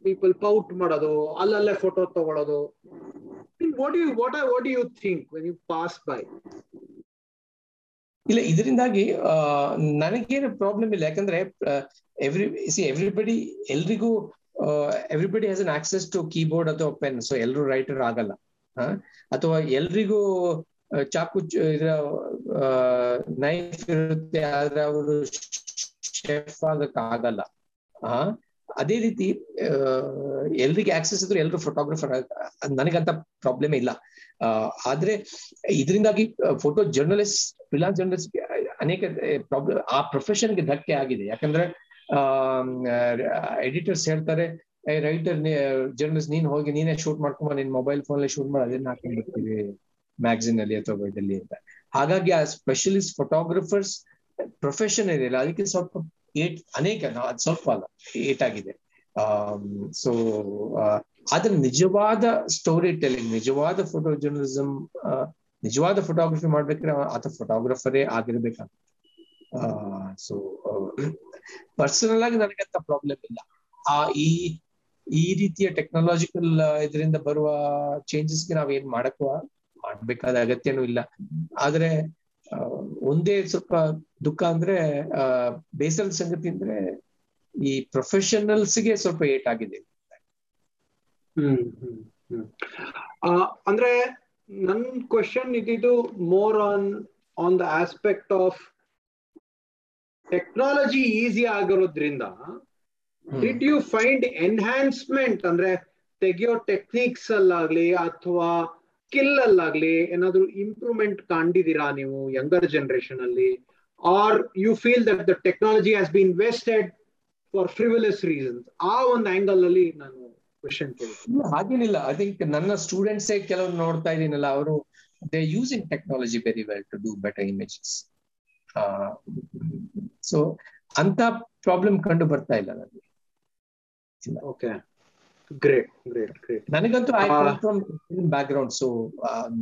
people pout ಮಾಡೋದು, ಅಲ್ಲಲ್ಲೇ ಫೋಟೋ ತಗೊಳ್ಳೋದು what you what what you think when you pass by
ಇಲ್ಲ, ಇದರಿಂದಾಗಿ ನನಗೇನು problem ಇಲ್ಲ. ಯಾಕಂದ್ರೆ every see everybody ಎಲ್ರಿಗೂ everybody has an access to keyboard ಅಥವಾ ಪೆನ್ ಸೊ ಎಲ್ಲರೂ ರೈಟರ್ ಆಗಲ್ಲ. ಅಥವಾ ಎಲ್ರಿಗೂ ಚಾಕು, ಇದ್ರ ನೈಫ್ ಇರುತ್ತೆ, ಆದ್ರೆ ಅವರು ಶೆಫ್ ಆಗಕ್ ಆಗಲ್ಲ ಅದೇ ರೀತಿ ಎಲ್ರಿಗೆ ಆಕ್ಸೆಸ್ ಇದ್ರೆ ಎಲ್ಲರೂ ಫೋಟೋಗ್ರಫರ್ ನನಗಂತ ಪ್ರಾಬ್ಲಮ್ ಇಲ್ಲ. ಆದ್ರೆ ಇದರಿಂದಾಗಿ ಫೋಟೋ ಜರ್ನಲಿಸ್ಟ್ ಫಿಲಾನ್ಸ್ ಜರ್ನಲಿಸ್ಟ್ ಅನೇಕ ಪ್ರಾಬ್ಲಮ್ ಆ ಪ್ರೊಫೆಷನ್ಗೆ ಧಕ್ಕೆ ಆಗಿದೆ. ಯಾಕಂದ್ರೆ ಎಡಿಟರ್ಸ್ ಹೇಳ್ತಾರೆ ರೈಟರ್ ಜರ್ನಲಿಸ್ಟ್ ನೀನ್ ಹೋಗಿ ನೀನೇ ಶೂಟ್ ಮಾಡ್ಕೊಂಬ, ನಿನ್ ಮೊಬೈಲ್ ಫೋನ್ ಶೂಟ್ ಮಾಡಿ ಅದನ್ನ ಹಾಕೊಂಡ್ಬಿಡ್ತೀವಿ ಮ್ಯಾಗ್ಝಿನ್ ಅಲ್ಲಿ ಅಥವಾ ಇದಲ್ಲಿ ಅಂತ. ಹಾಗಾಗಿ ಆ ಸ್ಪೆಷಲಿಸ್ಟ್ ಫೋಟೋಗ್ರಫರ್ಸ್ ಪ್ರೊಫೆಷನ್ ಇದೆಯಲ್ಲ ಅದಕ್ಕೆ ಸ್ವಲ್ಪ ಏಟ್, ಅನೇಕ ಸ್ವಲ್ಪ ಅಲ್ಲ ಏಟ್ ಆಗಿದೆ ಸೊ ಆದ್ರೆ ನಿಜವಾದ ಸ್ಟೋರಿ ಟೆಲಿಂಗ್ ನಿಜವಾದ ಫೋಟೋ ಜರ್ನಲಿಸಂ ನಿಜವಾದ ಫೋಟೋಗ್ರಫಿ ಮಾಡ್ಬೇಕಾದ್ರೆ ಆತ ಫೋಟೋಗ್ರಫರೇ ಆಗಿರ್ಬೇಕಂತ ಸೊ ಪರ್ಸನಲ್ ಆಗಿ ನನಗೆ ಅಂತ ಪ್ರಾಬ್ಲಮ್ ಇಲ್ಲ. ಆ, ಈ ಈ ರೀತಿಯ ಟೆಕ್ನಾಲಜಿಕಲ್ ಇದರಿಂದ ಬರುವ ಚೇಂಜಸ್ಗೆ ನಾವೇನ್ ಮಾಡಕ್ಕೂ ಮಾಡ್ಬೇಕಾದ ಅಗತ್ಯನೂ ಇಲ್ಲ. ಆದ್ರೆ ಒಂದೇ ಸ್ವಲ್ಪ ದುಃಖ ಅಂದ್ರೆ ಬೇಸರದ ಸಂಗತಿ ಅಂದ್ರೆ ಈ ಪ್ರೊಫೆಷನಲ್ಸ್ಗೆ ಸ್ವಲ್ಪ ಏಟ್ ಆಗಿದೆ
ಹ್ಮ್ ಹ್ಮ್ ಹ್ಮ್. ಆ, ಅಂದ್ರೆ ನನ್ ಕ್ವಶನ್ ಇದ್ದಿದ್ದು more on on the aspect of technology easy ಆಗಿರೋದ್ರಿಂದ ಡಿಡ್ ಯು ಫೈಂಡ್ ಎನ್ಹಾನ್ಸ್ಮೆಂಟ್ ಅಂದ್ರೆ ತೆಗೆಯೋ ಟೆಕ್ನಿಕ್ಸ್ ಅಲ್ಲಾಗ್ಲಿ ಅಥವಾ ಸ್ಕಿಲ್ ಅಲ್ಲಾಗ್ಲಿ ಏನಾದ್ರು ಇಂಪ್ರೂವ್ಮೆಂಟ್ ಕಂಡಿದ್ದೀರಾ ನೀವು ಯಂಗರ್ ಜನರೇಷನ್ ಅಲ್ಲಿ? Are you feel that the technology has been wasted for frivolous reasons ಆ ಒಂದು ಆಂಗಲ್ ಅಲ್ಲಿ ನಾನು ಕ್ವಶನ್
ಹಾಗೇನಿಲ್ಲ. ಐ ಥಿಂಕ್ ನನ್ನ ಸ್ಟೂಡೆಂಟ್ಸ್ ಕೆಲವರು ನೋಡ್ತಾ ಇದೀನಲ್ಲ ಅವರು they using technology very well to do better images so ಅಂತ ಪ್ರಾಬ್ಲಮ್ ಕಂಡು ಬರ್ತಾ ಇಲ್ಲ ನನಗೆ.
ಓಕೆ ಗ್ರೇಟ್ ಗ್ರೇಟ್ ಗ್ರೇಟ್
ನನಗಂತೂ I
come
from background so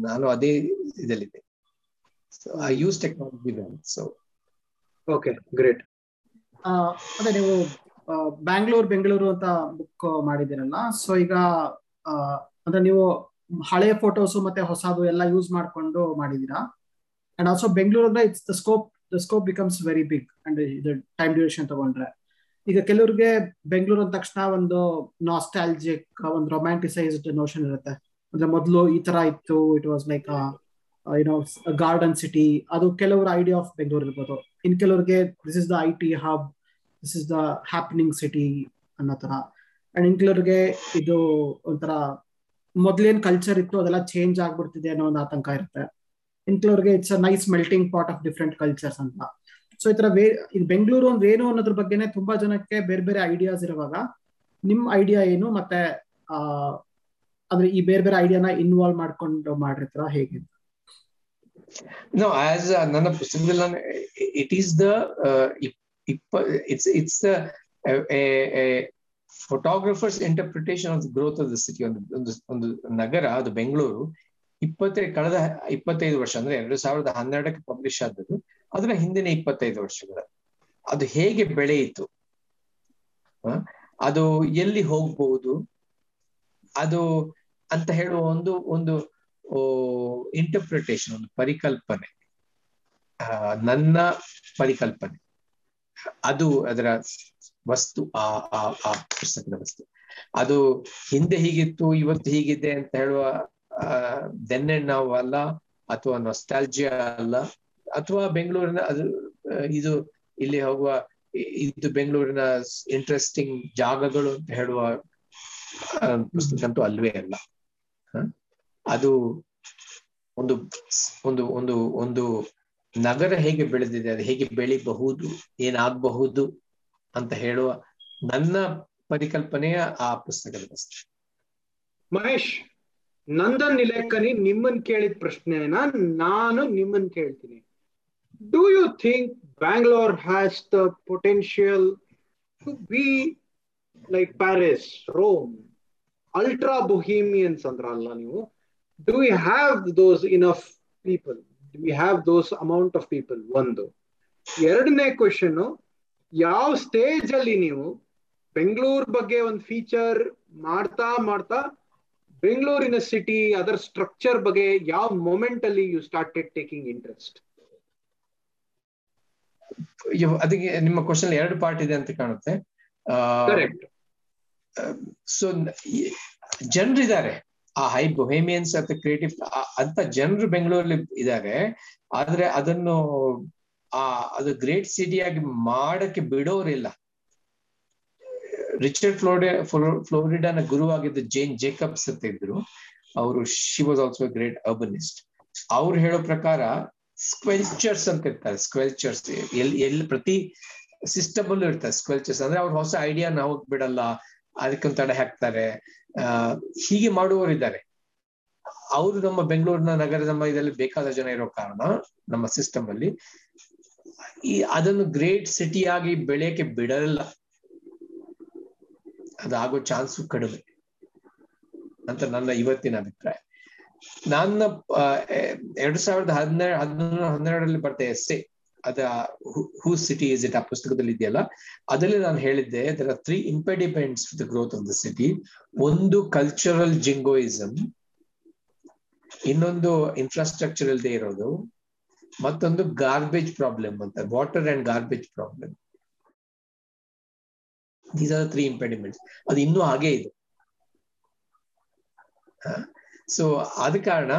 ನಾನು ಅದೇ ಇದಲ್ಲಿದ್ದೆ I use technology well so
okay great
ಆ, ಅದೇ ನೀವು ಬ್ಯಾಂಗ್ಳೂರ್ ಬೆಂಗಳೂರು ಅಂತ ಬುಕ್ ಮಾಡಿದಿರಲ್ಲ ಸೊ ಈಗ ಅಂದ್ರೆ ನೀವು ಹಳೆಯ ಫೋಟೋಸ್ ಮತ್ತೆ ಹೊಸದು ಎಲ್ಲ ಯೂಸ್ ಮಾಡ್ಕೊಂಡು ಮಾಡಿದೀರಾ ಅಂಡ್ ಆಲ್ಸೋ ಬೆಂಗಳೂರು ಅಂದ್ರೆ it's the scope the scope becomes very big and ಇದು ಟೈಮ್ ಡ್ಯೂರೇಷನ್ ತಗೊಂಡ್ರೆ. ಈಗ ಕೆಲವ್ರಿಗೆ ಬೆಂಗಳೂರು ಅಂದ ತಕ್ಷಣ ಒಂದು ನಾಸ್ಟಾಲಜಿಕ್ ಒಂದು ರೊಮ್ಯಾಂಟಿಸೈಸ್ಡ್ ನೋಷನ್ ಇರುತ್ತೆ. ಅಂದ್ರೆ ಮೊದಲು ಈ ತರ ಇತ್ತು it was like you know garden city ಅದು ಕೆಲವ್ರ ಐಡಿಯಾ ಆಫ್ ಬೆಂಗಳೂರು ಇರ್ಬೋದು. ಇನ್ ಕೆಲವ್ರಿಗೆ this is the I T hub this is the happening city ಅನ್ನೋ ತರ ಅಂಡ್ ಇಂಕ್ಲೂರ್ಗೆ ಇದು ಒಂಥರ ಮೊದ್ಲೇನ್ ಕಲ್ಚರ್ ಇತ್ತು ಅದೆಲ್ಲ ಚೇಂಜ್ ಆಗ್ಬಿಡ್ತಿದೆ ಅನ್ನೋ ಒಂದು ಆತಂಕ ಇರುತ್ತೆ. ಇಂಕ್ಲೂರ್ಗೆ it's a nice melting part of different cultures ಅಂತ. ಸೊ ಈ ತರ ವೇ ಇದು ಬೆಂಗಳೂರು ಅಂದ್ರೆ ಏನು ಅನ್ನೋದ್ರ ಬಗ್ಗೆನೆ ತುಂಬಾ ಜನಕ್ಕೆ ಬೇರೆ ಬೇರೆ ಐಡಿಯಾಸ್ ಇರುವಾಗ ನಿಮ್ ಐಡಿಯಾ ಏನು ಮತ್ತೆ ಅಂದ್ರೆ ಈ ಬೇರೆ ಬೇರೆ ಐಡಿಯಾನ ಇನ್ವಾಲ್ವ್ ಮಾಡ್ಕೊಂಡು ಮಾಡಿರ್ತಾರ ಹೇಗೆ
No, ಆಸ್ ನನ್ನ ಪುಸ್ತಕದಲ್ಲಿ it is the it's it's the photographer's interpretation of growth of the, city the, ಒಂದು the ನಗರ ಅದು ಬೆಂಗಳೂರು ಇಪ್ಪತ್ತೈ ಕಳೆದ ಇಪ್ಪತ್ತೈದು ವರ್ಷ ಅಂದ್ರೆ ಎರಡು ಸಾವಿರದ ಹನ್ನೆರಡಕ್ಕೆ ಪಬ್ಲಿಷ್ ಆದದ್ದು. ಅದರ ಹಿಂದಿನ ಇಪ್ಪತ್ತೈದು ವರ್ಷಗಳ. ಅದು ಹೇಗೆ ಬೆಳೆಯಿತು? ಅದು ಎಲ್ಲಿ ಹೋಗ್ಬಹುದು ಅದು ಅಂತ ಹೇಳುವ ಒಂದು ಒಂದು ಇಂಟರ್ಪ್ರಿಟೇಷನ್ ಒಂದು ಪರಿಕಲ್ಪನೆ. ನನ್ನ ಪರಿಕಲ್ಪನೆ. ಅದು ಅದರ ವಸ್ತು, ಆ ಆ ಆ ಪುಸ್ತಕದ ವಸ್ತು ಅದು ಹಿಂದೆ ಹೀಗಿತ್ತು, ಇವತ್ತು ಹೀಗಿದೆ ಅಂತ ಹೇಳುವ ದೆನ್ನೆ ನಾವು ಅಲ್ಲ, ಅಥವಾ ನೊಸ್ಟಾಲ್ಜಿಯಾ ಅಲ್ಲ, ಅಥವಾ ಬೆಂಗಳೂರಿನ, ಅದು ಇದು ಇಲ್ಲಿ ಹೋಗುವ ಇದು ಬೆಂಗಳೂರಿನ ಇಂಟ್ರೆಸ್ಟಿಂಗ್ ಜಾಗಗಳು ಅಂತ ಹೇಳುವ ಪುಸ್ತಕ ಅಂತೂ ಅಲ್ವೇ ಅಲ್ಲ? ಅದು ಒಂದು ಒಂದು ಒಂದು ಒಂದು ನಗರ ಹೇಗೆ ಬೆಳೆದಿದೆ, ಅದು ಹೇಗೆ ಬೆಳಿಬಹುದು, ಏನಾಗಬಹುದು ಅಂತ ಹೇಳುವ ನನ್ನ ಪರಿಕಲ್ಪನೆಯ ಆ ಪುಸ್ತಕದ ಪ್ರಶ್ನೆ.
ಮಹೇಶ್, ನಂದನ್ ನಿಲೇಕನಿ ನಿಮ್ಮನ್ ಕೇಳಿದ ಪ್ರಶ್ನೆನ ನಾನು ನಿಮ್ಮನ್ ಕೇಳ್ತೀನಿ. Do you think Bangalore has the potential to be like Paris Rome ultra bohemians ಅಂದ್ರಲ್ಲ ನೀವು. Do you have those enough people we have those amount of people ಒಂದು. ಎರಡನೇ ಕ್ವಶನ್ ಯಾವ ಸ್ಟೇಜ್ ಅಲ್ಲಿ ನೀವು ಬೆಂಗಳೂರು ಬಗ್ಗೆ ಒಂದು ಫೀಚರ್ ಮಾಡ್ತಾ ಮಾಡ್ತಾ ಬೆಂಗಳೂರಿನ ಸಿಟಿ ಅದರ ಸ್ಟ್ರಕ್ಚರ್ ಬಗ್ಗೆ ಯಾವ ಮೊಮೆಂಟ್ ಅಲ್ಲಿ ಯು ಸ್ಟಾರ್ಟೆಡ್ ಟೇಕಿಂಗ್ ಇಂಟ್ರೆಸ್ಟ್
ಅದಕ್ಕೆ ನಿಮ್ಮ ಕ್ವಶನ್ ಎರಡು ಪಾರ್ಟ್ ಇದೆ ಅಂತ ಕಾಣುತ್ತೆ. ಜನರಿದ್ದಾರೆ. ಆ ಹೈ ಬೊಹೇಮಿಯನ್ಸ್ ಅಥವಾ ಕ್ರಿಯೇಟಿವ್ ಅಂತ ಜನರು ಬೆಂಗಳೂರಲ್ಲಿ ಇದ್ದಾರೆ ಆದ್ರೆ ಅದನ್ನು, ಆ, ಅದು ಗ್ರೇಟ್ ಸಿಟಿಯಾಗಿ ಮಾಡಕ್ಕೆ ಬಿಡೋರಿಲ್ಲ. ರಿಚರ್ಡ್ ಫ್ಲೋರಿಡಾ ಫ್ಲೋರಿಡಾನ ಗುರುವಾಗಿದ್ದ ಜೇನ್ ಜೇಕಬ್ಸ್ ಅಂತ ಇದ್ರು. ಅವರು she was also great urbanist ಅವ್ರು ಹೇಳೋ ಪ್ರಕಾರ ಸ್ಕ್ವೆಲ್ಚರ್ಸ್ ಅಂತ ಇರ್ತಾರೆ ಸ್ಕ್ವೆಲ್ಚರ್ಸ್ ಎಲ್ಲಿ ಎಲ್ಲಿ ಪ್ರತಿ ಸಿಸ್ಟಮ್ ಅಲ್ಲೂ ಇರ್ತಾರೆ ಸ್ಕ್ವೆಲ್ಚರ್ಸ್ ಅಂದ್ರೆ ಅವ್ರ ಹೊಸ ಐಡಿಯಾ ನಾವು ಬಿಡಲ್ಲ ಅದಕ್ಕೊಂದು ತಡೆ ಹಾಕ್ತಾರೆ. ಆ, ಹೀಗೆ ಮಾಡುವವರು ಇದ್ದಾರೆ. ಅವರು ನಮ್ಮ ಬೆಂಗಳೂರಿನ ನಗರ ನಮ್ಮ ಇದರಲ್ಲಿ ಬೇಕಾದ ಜನ ಇರೋ ಕಾರಣ, ನಮ್ಮ ಸಿಸ್ಟಮ್ ಅಲ್ಲಿ ಈ ಅದನ್ನು ಗ್ರೇಟ್ ಸಿಟಿ ಆಗಿ ಬೆಳೆಯಕ್ಕೆ ಬಿಡಲ್ಲ. ಅದಾಗೋ ಚಾನ್ಸ್ ಕಡಿಮೆ. ಅಂತ ನನ್ನ ಇವತ್ತಿನ ಅಭಿಪ್ರಾಯ. ನನ್ನ ಎರಡ್ ಸಾವಿರದ ಹನ್ನೆರಡು ಹದಿನೇಳು ಹನ್ನೆರಡರಲ್ಲಿ ಎಸ್ ಎಸ್ಸೆ ಅದ ಹೂ ಸಿಟಿ ಇಸ್ ಇಟ್ ಆ ಪುಸ್ತಕದಲ್ಲಿ ಇದೆಯಲ್ಲ? ಅದರಲ್ಲಿ ನಾನು ಹೇಳಿದ್ದೆ there are three impediments the growth of the city ಒಂದು ಕಲ್ಚರಲ್ ಜಿಂಗೋಯಿಸಮ್ ಇನ್ನೊಂದು ಇನ್ಫ್ರಾಸ್ಟ್ರಕ್ಚರ್ ಇಲ್ಲದೆ ಇರೋದು, ಮತ್ತೊಂದು ಗಾರ್ಬೇಜ್ ಪ್ರಾಬ್ಲಮ್ ಅಂತ water and garbage problem these are three impediments ಅದು ಇನ್ನೂ ಹಾಗೆ ಇದೆ. ಸೊ ಆದ ಕಾರಣ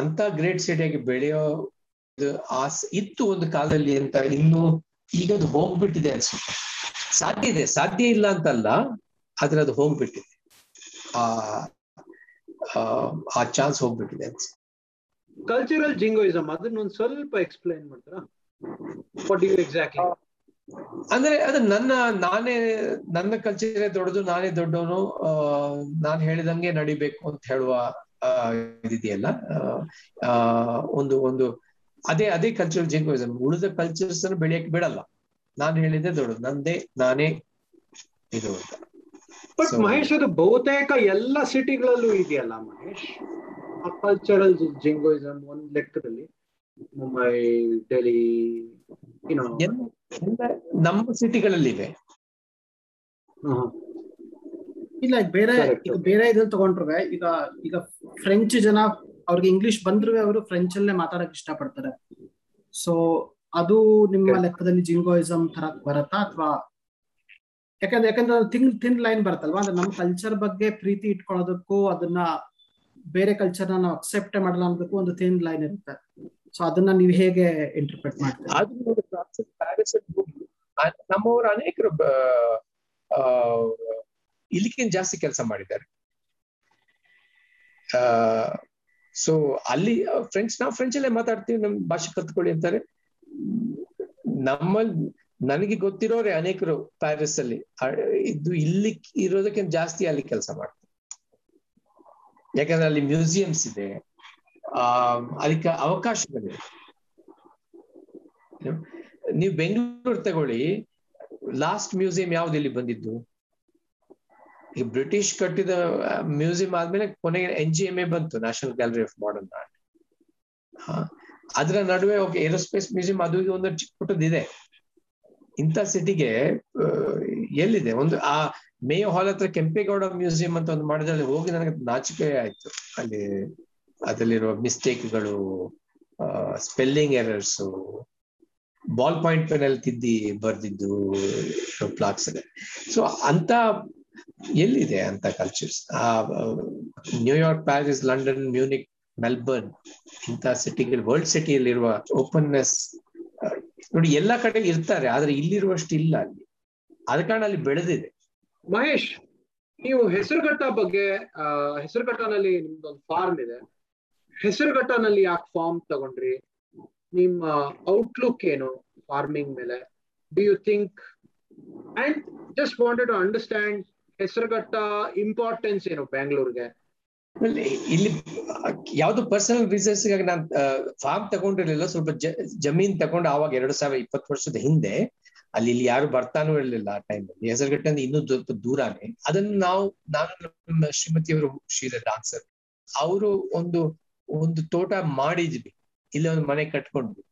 ಅಂತ ಗ್ರೇಟ್ ಸಿಟಿಯಾಗಿ ಬೆಳೆಯೋ ಆಸ್ ಇತ್ತು ಒಂದು ಕಾಲದಲ್ಲಿ ಅಂತ ಇನ್ನು ಈಗ ಅದು ಹೋಗ್ಬಿಟ್ಟಿದೆ ಅನ್ಸುತ್ತೆ. ಸಾಧ್ಯ ಇದೆ ಸಾಧ್ಯ ಇಲ್ಲ ಅಂತಲ್ಲ ಆದ್ರೆ ಅದು ಹೋಗ್ಬಿಟ್ಟಿದೆ. ಆ ಆ ಚಾನ್ಸ್ ಹೋಗ್ಬಿಟ್ಟಿದೆ ಅನ್ಸುತ್ತೆ.
ಕಲ್ಚರಲ್ ಜಿಂಗೋಯಿಸಮ್ ಅದನ್ನೊಂದು ಸ್ವಲ್ಪ ಎಕ್ಸ್ಪ್ಲೈನ್ ಮಾಡ್ತಾರಾ? ವಾಟ್ ಯು ಎಕ್ಸಾಕ್ಟ್ಲಿ
ಅಂದ್ರೆ ಅದು ನನ್ನ ನಾನೇ ನನ್ನ ಕಲ್ಚರ್ ದೊಡ್ಡದು ನಾನೇ ದೊಡ್ಡವನು ನಾನು ಹೇಳಿದಂಗೆ ನಡಿಬೇಕು ಅಂತ ಹೇಳುವ ಇದಿದೆಯಲ್ಲ ಆ ಒಂದು ಒಂದು ಅದೇ ಅದೇ ಕಲ್ಚರಲ್ ಜಿಂಗೋಯಿಸಮ್ ಉಳಿದ ಕಲ್ಚರ್ಸ್ ಅನ್ನು ಬೆಳೆಯಕ್ಕೆ ಬಿಡಲ್ಲ. ನಾನು ಹೇಳಿದ್ದೆ ದೊಡ್ಡ ನಂದೇ ನಾನೇ ಇದು ಅಂತ.
ಬಟ್ ಮಹೇಶ್ ಅದು ಬಹುತೇಕ ಎಲ್ಲ ಸಿಟಿಗಳಲ್ಲೂ ಇದೆಯಲ್ಲ ಮಹೇಶ್? ಆ ಕಲ್ಚರಲ್ ಜಿಂಗೋಯಿಸಮ್ ಒಂದ್ ಲೆಕ್ಕದಲ್ಲಿ ಮುಂಬೈ ಡೆಲ್ಲಿ
ನಮ್ಮ ಸಿಟಿಗಳಲ್ಲಿವೆ
ಇಲ್ಲ ಬೇರೆ ಬೇರೆ ಇದ್ರಲ್ಲಿ ತಗೊಂಡ್ರೆ ಈಗ ಈಗ ಫ್ರೆಂಚ್ ಜನ ಅವ್ರಿಗೆ ಇಂಗ್ಲಿಷ್ ಬಂದ್ರು ಅವರು ಫ್ರೆಂಚ್ ಅಲ್ಲೇ ಮಾತಾಡಕ್ ಇಷ್ಟಪಡ್ತಾರೆ. ಸೊ ಅದು ನಿಮ್ಮ ಲೆಕ್ಕದಲ್ಲಿ ಜಿಂಗೋಯಿಸಮ್ ತರ ಬರತ್ತಾ ಅಥವಾ ಯಾಕಂದ್ರೆ ಯಾಕಂದ್ರೆ ತಿನ್ ತಿನ್ ಲೈನ್ ಬರುತ್ತಲ್ವಾ? ಅಂದ್ರೆ ನಮ್ಮ ಕಲ್ಚರ್ ಬಗ್ಗೆ ಪ್ರೀತಿ ಇಟ್ಕೊಳ್ಳೋದಕ್ಕೂ ಅದನ್ನ ಬೇರೆ ಕಲ್ಚರ್ನ ನಾವು ಅಕ್ಸೆಪ್ಟ್ ಮಾಡಲ್ಲ ಅನ್ನೋದಕ್ಕೂ ಒಂದು ತಿನ್ ಲೈನ್ ಇರುತ್ತೆ. ಸೊ ಅದನ್ನ ನೀವು ಹೇಗೆ ಇಂಟರ್ಪ್ರಿಟ್ ಮಾಡ್ತೀರಾ?
ನಮ್ಮವರು ಅನೇಕರು ಇಲ್ಲಿಗಿಂತ ಜಾಸ್ತಿ ಕೆಲಸ ಮಾಡಿದ್ದಾರೆ. ಸೊ ಅಲ್ಲಿ ಫ್ರೆಂಚ್ ನಾವು ಫ್ರೆಂಚ್ ಅಲ್ಲೇ ಮಾತಾಡ್ತೀವಿ, ನಮ್ ಭಾಷೆ ಕಲ್ತ್ಕೊಳ್ಳಿ ಅಂತಾರೆ. ನಮ್ಮಲ್ಲಿ ನನಗೆ ಗೊತ್ತಿರೋರೆ ಅನೇಕರು ಪ್ಯಾರಿಸ್ ಅಲ್ಲಿ ಇದು ಇಲ್ಲಿ ಇರೋದಕ್ಕಿಂತ ಜಾಸ್ತಿ ಅಲ್ಲಿ ಕೆಲಸ ಮಾಡ್ತಾರೆ. ಯಾಕಂದ್ರೆ ಅಲ್ಲಿ ಮ್ಯೂಸಿಯಮ್ಸ್ ಇದೆ. ಆ ಅದಕ್ಕೆ ಅವಕಾಶಗಳಿವೆ. ನೀವು ಬೆಂಗಳೂರು ತಗೊಳ್ಳಿ. ಲಾಸ್ಟ್ ಮ್ಯೂಸಿಯಂ ಯಾವ್ದು ಇಲ್ಲಿ ಬಂದಿದ್ದು? ಈ ಬ್ರಿಟಿಷ್ ಕಟ್ಟಿದ ಮ್ಯೂಸಿಯಂ ಆದ್ಮೇಲೆ ಕೊನೆಗೆ ಎನ್ ಜಿ ಎಂ ಎ ಬಂತು, National Gallery of Modern Art ಅದರ ನಡುವೆ ಓಕೆ ಏರೋಸ್ಪೇಸ್ ಮ್ಯೂಸಿಯಂ ಅದು ಒಂದು ಚಿಕ್ಕ ಪುಟ್ಟದಿದೆ ಇಂಥ ಸಿಟಿಗೆ ಎಲ್ಲಿದೆ? ಒಂದು, ಆ ಮೇ ಹಾಲ್ ಹತ್ರ ಕೆಂಪೇಗೌಡ ಮ್ಯೂಸಿಯಂ ಅಂತ ಒಂದು ಮಾಡಿದಲ್ಲಿ ಹೋಗಿ ನನಗೆ ನಾಚಿಕೆ ಆಯ್ತು. ಅಲ್ಲಿ, ಅದರಲ್ಲಿರುವ ಮಿಸ್ಟೇಕ್ಗಳು spelling errors ball point pen ಅಲ್ಲಿ ತಿದ್ದಿ ಬರ್ದಿದ್ದು ಪ್ಲಾಕ್ಸ್ ಸೊ ಅಂತ ಎಲ್ಲಿದೆ ಅಂತ ಕಲ್ಚರ್ಸ್ ಆ New York Paris London Munich Melbourne ಇಂಥ ಸಿಟಿಗಳು ವರ್ಲ್ಡ್ ಸಿಟಿಯಲ್ಲಿರುವ ಓಪನ್ನೆಸ್ ನೋಡಿ ಎಲ್ಲಾ ಕಡೆ ಇರ್ತಾರೆ, ಆದ್ರೆ ಇಲ್ಲಿರುವಷ್ಟು ಇಲ್ಲ ಅಲ್ಲಿ. ಆದ ಕಾರಣ ಅಲ್ಲಿ ಬೆಳೆದಿದೆ.
ಮಹೇಶ್, ನೀವು ಹೆಸರುಘಟ್ಟ ಬಗ್ಗೆ ಹೆಸರುಘಟ್ಟನಲ್ಲಿ ನಿಮ್ದೊಂದು ಫಾರ್ಮ್ ಇದೆ. ಹೆಸರುಘಟ್ಟನಲ್ಲಿ ಯಾಕೆ ಫಾರ್ಮ್ ತಗೊಂಡ್ರಿ? ನಿಮ್ಮ ಔಟ್ಲುಕ್ ಏನು ಫಾರ್ಮಿಂಗ್ ಮೇಲೆ? Do you think and just wanted to understand Hesaraghatta importance ಏನು ಬ್ಯಾಂಗ್ಳೂರ್ಗೆ
ಇಲ್ಲಿ ಯಾವ್ದು ಪರ್ಸನಲ್ ರೀಸನ್ಸ್ ನಾನು ಫಾರ್ಮ್ ತಗೊಂಡಿರ್ಲಿಲ್ಲ, ಸ್ವಲ್ಪ ಜಮೀನ್ ತಗೊಂಡು ಆವಾಗ ಎರಡ್ ಸಾವಿರದ ಇಪ್ಪತ್ತು ವರ್ಷದ ಹಿಂದೆ ಅಲ್ಲಿ ಇಲ್ಲಿ ಯಾರು ಬರ್ತಾನೂ ಇರಲಿಲ್ಲ ಆ ಟೈಮಲ್ಲಿ ಹೆಸರುಘಟ್ಟದಿಂದ ಇನ್ನೂ ಸ್ವಲ್ಪ ದೂರಾನೆ. ಅದನ್ನು ನಾವು, ನಾನು ಶ್ರೀಮತಿ ಅವರು ಶೀಲ ಡಾನ್ಸರ್, ಅವರು ಒಂದು ಒಂದು ತೋಟ ಮಾಡಿದ್ವಿ. ಇಲ್ಲಿ ಒಂದು ಮನೆ ಕಟ್ಕೊಂಡ್ವಿ.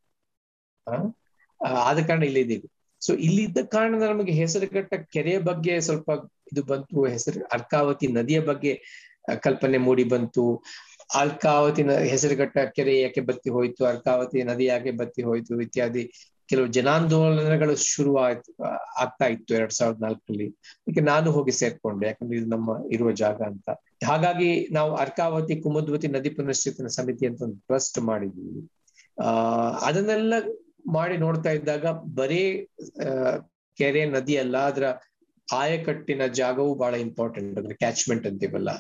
ಆದ ಕಾರಣ ಇಲ್ಲಿ ಇದ್ದೀವಿ ಸೊ ಇಲ್ಲಿದ್ದ ಕಾರಣ ನಮಗೆ ಹೆಸರುಘಟ್ಟ ಕೆರೆಯ ಬಗ್ಗೆ ಸ್ವಲ್ಪ ಇದು ಬಂತು, ಹೆಸರು, ಅರ್ಕಾವತಿ ನದಿಯ ಬಗ್ಗೆ ಕಲ್ಪನೆ ಮೂಡಿ ಬಂತು. ಅರ್ಕಾವತಿ ಹೆಸರುಘಟ್ಟ ಕೆರೆ ಯಾಕೆ ಬತ್ತಿ ಹೋಯ್ತು, ಅರ್ಕಾವತಿ ನದಿ ಯಾಕೆ ಬತ್ತಿ ಹೋಯ್ತು ಇತ್ಯಾದಿ ಕೆಲವು ಜನಾಂದೋಲನಗಳು ಶುರು ಆಯ್ತು ಆಗ್ತಾ ಇತ್ತು ಎರಡ್ ಸಾವಿರದ ನಾಲ್ಕರಲ್ಲಿ. ಅದಕ್ಕೆ ನಾನು ಹೋಗಿ ಸೇರ್ಕೊಂಡೆ, ಯಾಕಂದ್ರೆ ಇದು ನಮ್ಮ ಇರುವ ಜಾಗ ಅಂತ. ಹಾಗಾಗಿ ನಾವು ಅರ್ಕಾವತಿ ಕುಮದ್ವತಿ ನದಿ ಪುನಶ್ಚೇತನ ಸಮಿತಿ ಅಂತ ಒಂದು ಟ್ರಸ್ಟ್ ಮಾಡಿದ್ವಿ. ಆ, ಅದನ್ನೆಲ್ಲ ಮಾಡಿ ನೋಡ್ತಾ ಇದ್ದಾಗ ಬರೀ ಕೆರೆ ನದಿ ಅಲ್ಲ, ಅದರ ಆಯಕಟ್ಟಿನ ಜಾಗವು ಬಹಳ ಇಂಪಾರ್ಟೆಂಟ್ ಅಂದ್ರೆ ಕ್ಯಾಚ್ಮೆಂಟ್ ಅಂತೀವಲ್ಲ